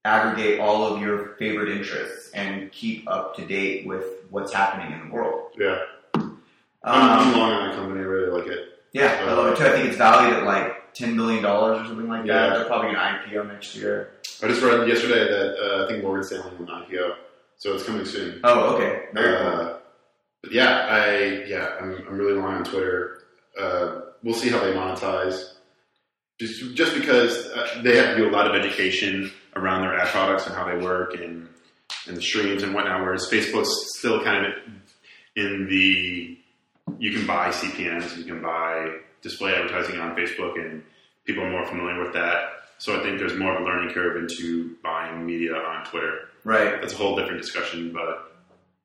aggregate all of your favorite interests and keep up to date with what's happening in the world. yeah. Um, I'm, long on that company. I really like it. Yeah, I love it too. I think it's valued at like ten billion dollars or something like Yeah. that. They're probably going to IPO next year. I just read yesterday that uh, I think Morgan Stanley will IPO, so it's coming soon. Oh, okay, very cool. Uh, but yeah, I yeah, I'm, I'm really long on Twitter. Uh, we'll see how they monetize. just just because uh, they have to do a lot of education around their ad products and how they work and and the streams and whatnot. Whereas Facebook's still kind of in the you can buy CPMS, you can buy display advertising on Facebook, and people are more familiar with that. So I think there's more of a learning curve into buying media on Twitter. Right, That's a whole different discussion, but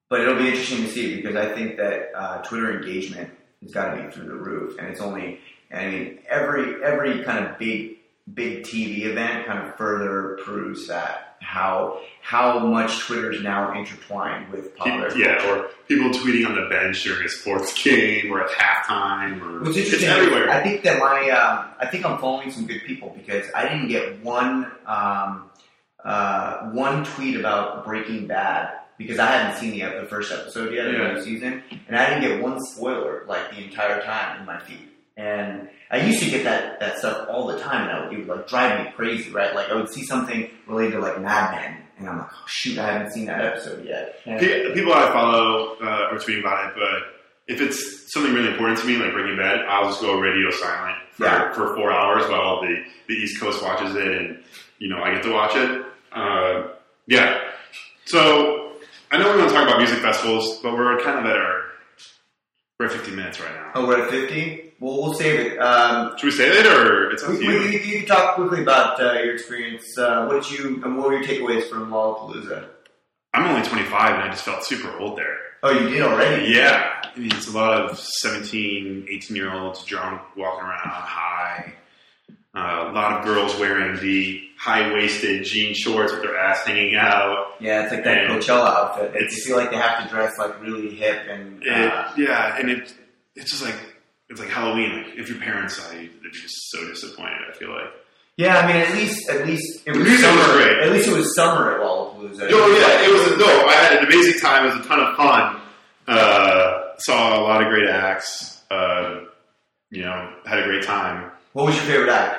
but it'll be interesting to see because I think that uh, Twitter engagement has got to be through the roof, and it's only. I mean, every every kind of big big TV event kind of further proves that how how much Twitter is now intertwined with popular yeah, culture. or people tweeting on the bench during a sports game or at halftime, or What's it's interesting, everywhere. I think that my, um, I think I'm following some good people because I didn't get one, um, uh, one tweet about Breaking Bad because I hadn't seen the, the first episode yet of the Yeah. new season, and I didn't get one spoiler like the entire time in my feed. And I used to get that, that stuff all the time, and I would, it would like drive me crazy, right? Like I would see something related to like Mad Men, and I'm like, oh shoot, I haven't seen that episode yet. And- People I follow uh, are tweeting about it, but if it's something really important to me, like Breaking Bad, I'll just go radio silent for, Yeah. for four hours while the, the East Coast watches it, and you know I get to watch it. Uh, yeah. So I know we want to talk about music festivals, but we're kind of at our we're at 50 minutes right now. oh, we're at 50? Well, we'll save it. Um, Should we save it, or it's up We, to you? you, you can talk quickly about uh, your experience. Uh, what did you and what were your takeaways from Lollapalooza? I'm only 25, and I just felt super old there. Oh, you did already. Yeah, I mean, it's a lot of 17, 18 year olds drunk, walking around high. Uh, a lot of girls wearing the high waisted jean shorts with their ass hanging out. Yeah, it's like that And Coachella outfit. They feel like they have to dress like really hip and. It, Uh, yeah, and it it's just like it's like Halloween. Like if your parents saw you, they'd be just so disappointed. I feel like. yeah, I mean, at least at least it was music was summer. great. At least it was summer at Lollapalooza. Oh yeah, it was no. I had an amazing time. It was a ton of fun. Uh, saw a lot of great acts. Uh, you know, had a great time. What was your favorite act?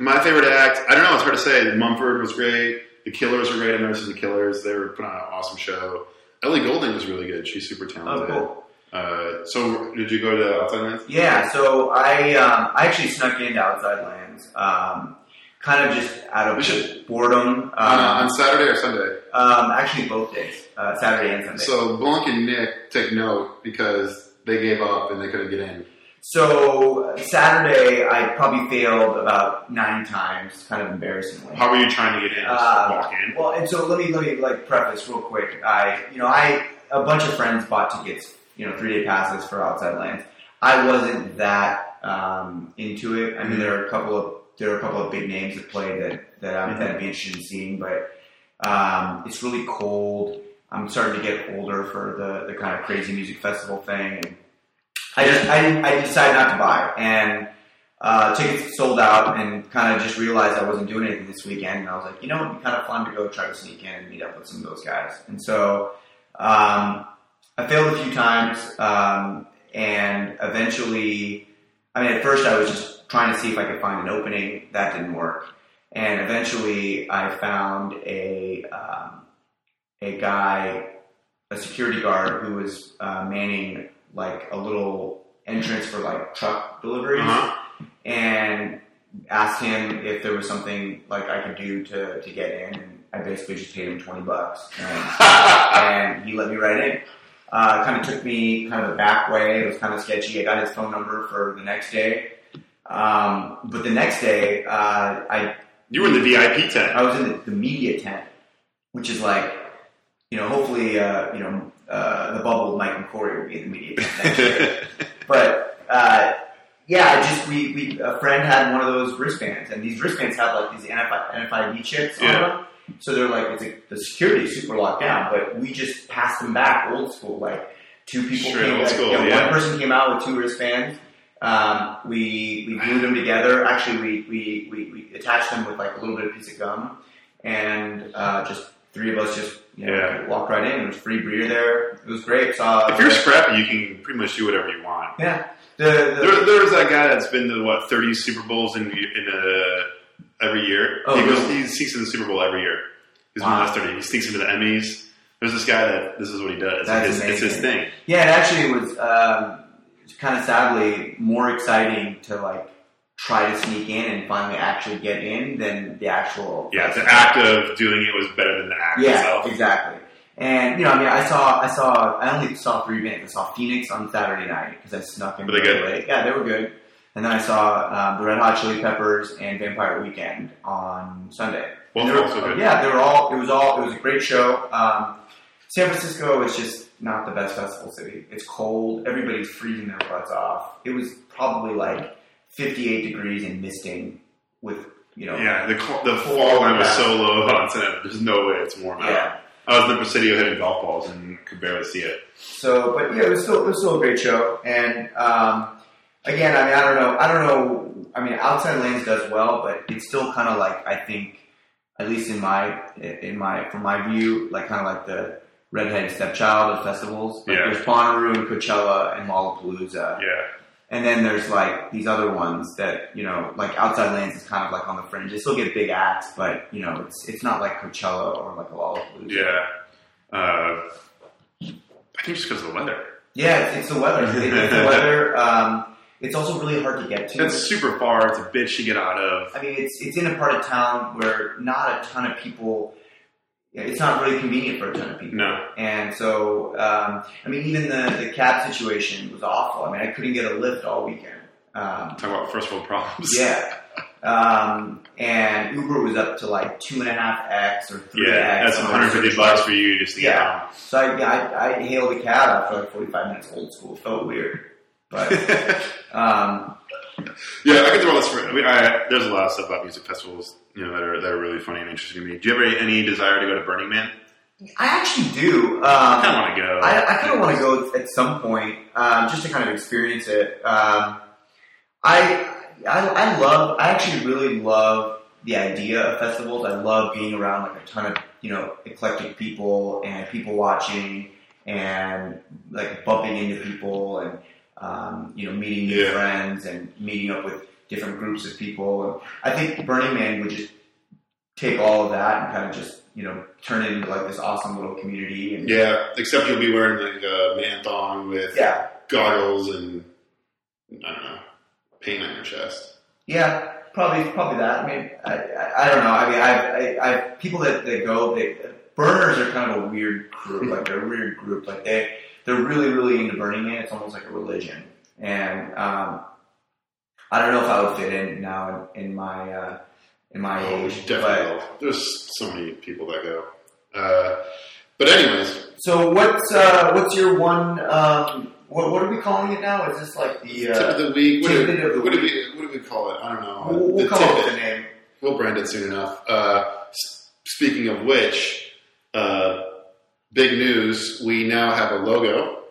My favorite act, I don't know, it's hard to say. Mumford was great. The Killers were great. I've never seen the Killers. They were putting on an awesome show. Ellie Goulding was really good. She's super Oh, talented. cool. Uh, so, did you go to Outside Lands? Yeah, so I um, I actually snuck into Outside Lands, um, kind of just out of should- boredom. on, Um, on Saturday or Sunday? um, actually, both days, uh, Saturday and Sunday. So, Blanc and Nick take note because they gave up and they couldn't get in. So Saturday, I probably failed about nine times, kind of embarrassingly. How were you trying to get in? Just Uh, walk in? Well, and so let me let me like preface real quick. I you know I a bunch of friends bought tickets, you know, three day passes for Outside Lands. I wasn't that um, into it. I mean, there are a couple of there are a couple of big names that play that that, um, that I'd be interested in seeing, but um, it's really cold. I'm starting to get older for the the kind of crazy music festival thing, and I just I, I decided not to buy and. Uh, tickets sold out and kind of just realized I wasn't doing anything this weekend. And I was like, you know, it'd be kind of fun to go try to sneak in and meet up with some of those guys. And so um, I failed a few times um, and eventually, I mean, at first I was just trying to see if I could find an opening. That didn't work. And eventually I found a, um, a guy, a security guard who was uh, manning like a little entrance for like truck deliveries Uh-huh. and asked him if there was something like I could do to, to get in. And I basically just paid him 20 bucks and, *laughs* and he let me right in. Uh, kind of took me kind of the back way. It was kind of sketchy. I got his phone number for the next day. Um, but the next day, uh, I You were in the VIP tent. I was in the, the media tent, which is like, you know, hopefully, uh, you know, uh, the bubble Mike and Corey will be in the media tent next year. *laughs* But uh, yeah, just we, we a friend had one of those wristbands, and these wristbands have like these NFI, NFID chips on them. So they're like it's a, the security is super locked down, but we just passed them back old school. Like two people Straight came, old like, school, yeah, yeah. one person came out with two wristbands. Um, we we glued them together. Actually, we, we, we, we attached them with like a little bit of piece of gum, and uh, just three of us just you know, Yeah. walked right in. There was free beer there. It was great. Saw if you're scrappy, you can pretty much do whatever you want. yeah. The, the, There, there's that guy that's been to what 30 Super Bowls in in uh, every year. Oh, he goes, really? he sneaks into the Super Bowl every year. He's Wow. been last 30. He sneaks into the Emmys. There's this guy that this is what he does. That's It's, it's his thing. Yeah, it actually was um, kind of sadly more exciting to like try to sneak in and finally actually get in than the actual. Yeah, the act of doing it was better than the act Yeah, itself. exactly. And you know, I mean, I saw, I saw, I only saw three bands. I saw Phoenix on Saturday night because I snuck in Were they good? late. Yeah, they were good. And then I saw um, the Red Hot Chili Peppers and Vampire Weekend on Sunday. Were also good. Yeah, they were all. It was all. It was a great show. Um, San Francisco is just not the best festival city. It's cold. Everybody's freezing their butts off. It was probably like 58 degrees and misting with you know. Yeah, the the fall line was so low on Senate. There's no way it's warm out. Yeah. I was in the Presidio hitting golf balls and could barely see it. So, but yeah, it was still it was still a great show. And um, again, I mean, I don't know, I don't know. I mean, Outside Lands does well, but it's still kind of like I think, at least in my in my from my view, like kind of like the redheaded stepchild of festivals. Like Yeah. There's Bonnaroo and Coachella and Lollapalooza, Yeah. and then there's like these other ones that you know, like Outside Lands is kind of like on the fringe. They still get big acts, but you know, it's it's not like Coachella or like a Lollapalooza. Yeah. Uh, I think just because of the weather. Yeah, it's, it's the weather. It's the weather. *laughs* Um, it's also really hard to get to. It's super far. It's a bitch to get out of. I mean, it's it's in a part of town where not a ton of people. It's not really convenient for a ton of people. No. And so, um, I mean, even the the cab situation was awful. I mean, I couldn't get a Lyft all weekend. Um, Talk about first world problems. *laughs* yeah. Um, and Uber was up to like two and a half X or three Yeah, X. that's 150 bucks for you just to get Yeah. home. So I, I, I hailed a cab after like 45 minutes old school. It felt weird. But, *laughs* um, yeah, I can throw this for. I mean, I, there's a lot of stuff about music festivals, you know, that are that are really funny and interesting to me. Do you have any, any desire to go to Burning Man? I actually do. Um, I kind of want to go. I, I kind of want to go at some point, um, just to kind of experience it. Um, I, I I love. I actually really love the idea of festivals. I love being around like a ton of you know eclectic people and people watching and like bumping into people and um, you know meeting new Yeah. friends and meeting up with different groups of people. And I think Burning Man would just take all of that and kind of just you know turn it into like this awesome little community. And Yeah, except you'll be wearing like a man thong with yeah, goggles and I don't know, paint on your chest. Yeah, probably probably that. I mean, I, I, I don't know. I mean, I, I, I people that, that go, they, burners are kind of a weird group. *laughs* Like they're a weird group. Like they they're really really into Burning Man. It's almost like a religion. And um, I don't know if I would fit in now in, in my uh, in my Oh, age. definitely. But There's so many people that go. Uh, but anyways, so what's uh, what's your one? Um, what what are we calling it now? Is this like the? tip Uh, of the week. What, of the what, week. we, what did we call it? I don't know. we'll, we'll come up with a name. We'll brand it soon enough. Uh, speaking of which, uh, big news: we now have a logo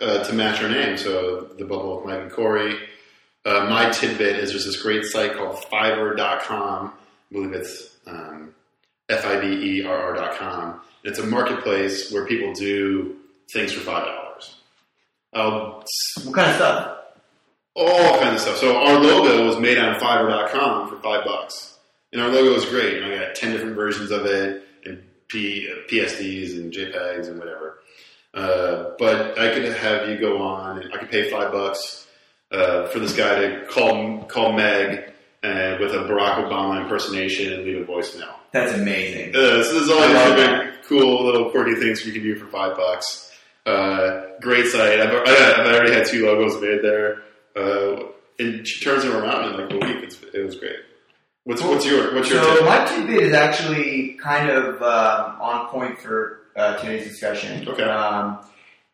uh, to match our name. So the bubble with Mike and Corey. Uh, my tidbit is there's this great site called Fiverr.com. I believe it's um, F I V E R R.com. It's a marketplace where people do things for five dollars. I'll What kind of stuff? all kinds of stuff. So our logo was made on Fiverr.com for five bucks, and our logo is great. And I got ten different versions of it, P, PSDs and JPEGs and whatever. Uh, but I could have you go on, and I could pay five bucks uh, for this guy to call call Meg and with a Barack Obama impersonation and leave a voicemail. That's amazing. Uh, so there's all these cool little quirky things you can do for five bucks. Uh, great site. I've, I- I've already had two logos made there. Uh, and she turns them around in like a week. It's, it was great. What's what's your what's your so tip? my tidbit is actually kind of um, on point for uh, today's discussion. Okay. Um,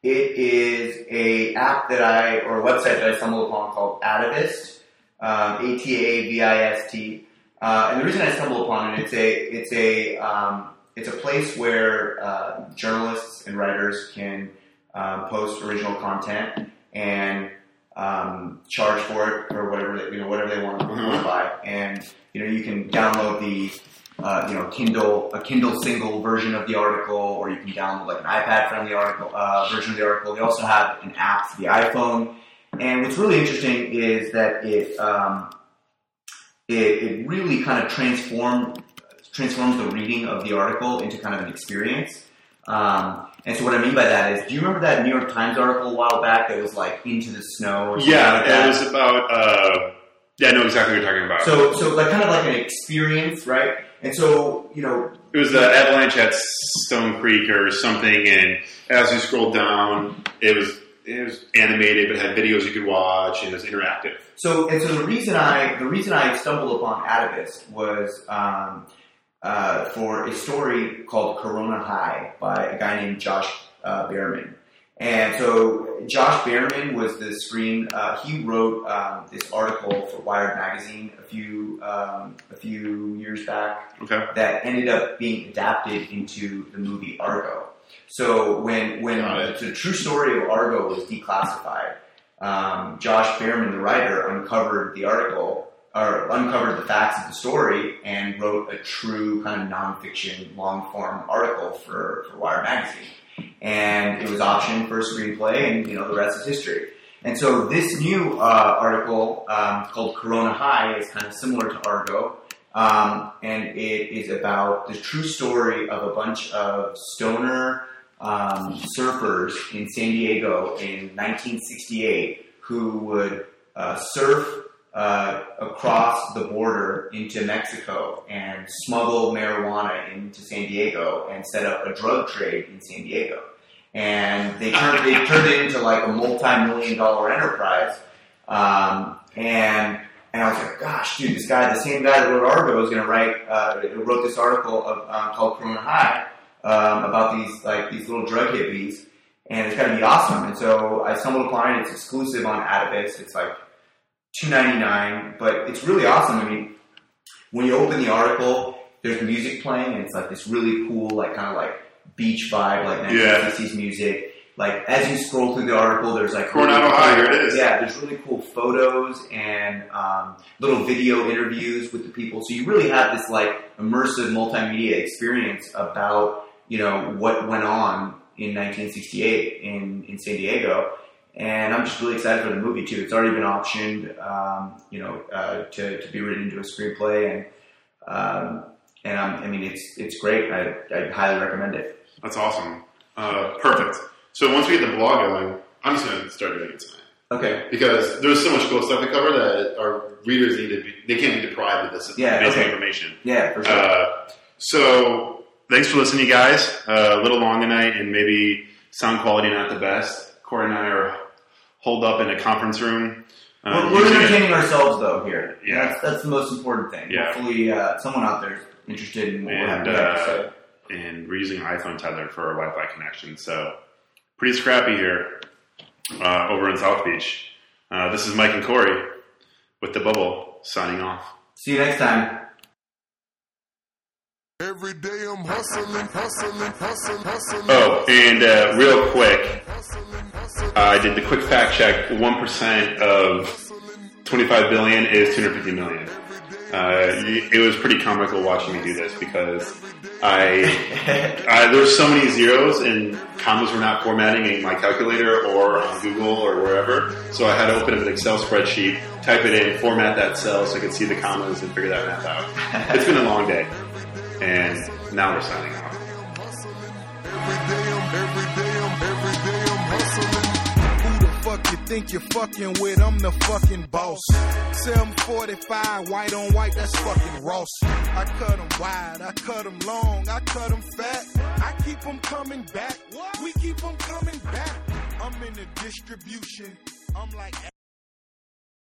it is a app that I or a website that I stumbled upon called Atavist, um, A T A V I S T. Uh, and the reason I stumbled upon it, it's a it's a um, it's a place where uh, journalists and writers can um, post original content and um, charge for it or whatever they, you know whatever they want to Mhm. buy. And you know you can download the uh, you know Kindle a Kindle single version of the article, or you can download like an iPad friendly article uh, version of the article. They also have an app for the iPhone. And what's really interesting is that it um, it, it really kind of transformed transforms the reading of the article into kind of an experience. Um, and so what I mean by that is, do you remember that New York Times article a while back that was like into the snow? Or something Yeah, like that? it was about. Uh, yeah, I know exactly what you're talking about. So, so like kind of like an experience, right? And so, you know, it was the avalanche at Stone Creek or something, and as you scrolled down, it was it was animated, but had videos you could watch, and it was interactive. so and so the reason I the reason I stumbled upon Atavist was um, uh, for a story called Coronado High by a guy named Josh uh, Bearman. And so Josh Bearman was the screen. Uh, he wrote um, this article for Wired magazine a few um, a few years back, Okay. that ended up being adapted into the movie Argo. So when when the true story of Argo was declassified, um, Josh Bearman, the writer, uncovered the article or uncovered the facts of the story and wrote a true kind of nonfiction long form article for, for Wired magazine. And it was optioned for a screenplay, and you know the rest is history. And so this new uh, article um, called Coronado High is kind of similar to Argo, um, and it is about the true story of a bunch of stoner um, surfers in San Diego in 1968 who would uh, surf uh, across the border into Mexico and smuggle marijuana into San Diego and set up a drug trade in San Diego. And they turned they *laughs* turned it into like a multi-million dollar enterprise. Um, and and I was like, gosh, dude, this guy, the same guy that wrote Argo, is going to write uh, wrote this article of, um, called Coronado High um, about these like these little drug hippies, and it's going to be awesome. And so I stumbled upon it. It's exclusive on Atavist. It's like two ninety nine, but it's really awesome. I mean, when you open the article, there's music playing, and it's like this really cool, like kind of like beach vibe, like Yeah. 1960s music. Like as you scroll through the article, there's like Coronado really High, cool- here it is. Yeah, there's really cool photos and um, little video interviews with the people. So you really have this like immersive multimedia experience about you know what went on in 1968 in in San Diego. And I'm just really excited for the movie too. It's already been optioned, um, you know, uh, to, to be written into a screenplay, and um, and I'm, I mean it's it's great. I I highly recommend it. That's awesome. Uh, perfect. So once we get the blog going, I'm just going to start doing it tonight Okay. because there's so much cool stuff to cover that our readers need to be. They can't be deprived of this Yeah, amazing okay. information. Yeah, for sure. Uh, so thanks for listening, you guys. Uh, a little long tonight, and maybe sound quality not the best. Corey and I are holed up in a conference room. Uh, we're, we're using it- entertaining ourselves though here. Yeah. that's, that's the most important thing. Yeah. Hopefully, uh, someone out there is interested in what we're and having to say. uh, and we're using iPhone tether for our Wi-Fi connection. So pretty scrappy here uh, over in South Beach. Uh, this is Mike and Corey with the bubble signing off. See you next time. Every day I'm hustling, hustling, hustling, hustling. Oh, and uh, real quick, hustling, hustling, I did the quick fact check. One percent of 25 billion is 250 million. Uh, it was pretty comical watching me do this because I, I there were so many zeros and commas were not formatting in my calculator or on Google or wherever. So I had to open up an Excel spreadsheet, type it in, format that cell so I could see the commas and figure that math out. It's been a long day, and now we're signing off. Think you're fucking with? I'm the fucking boss. 745, white on white, that's fucking Ross. I cut 'em wide, I cut 'em long, I cut 'em fat. I keep 'em coming back. We keep 'em coming back. I'm in the distribution. I'm like.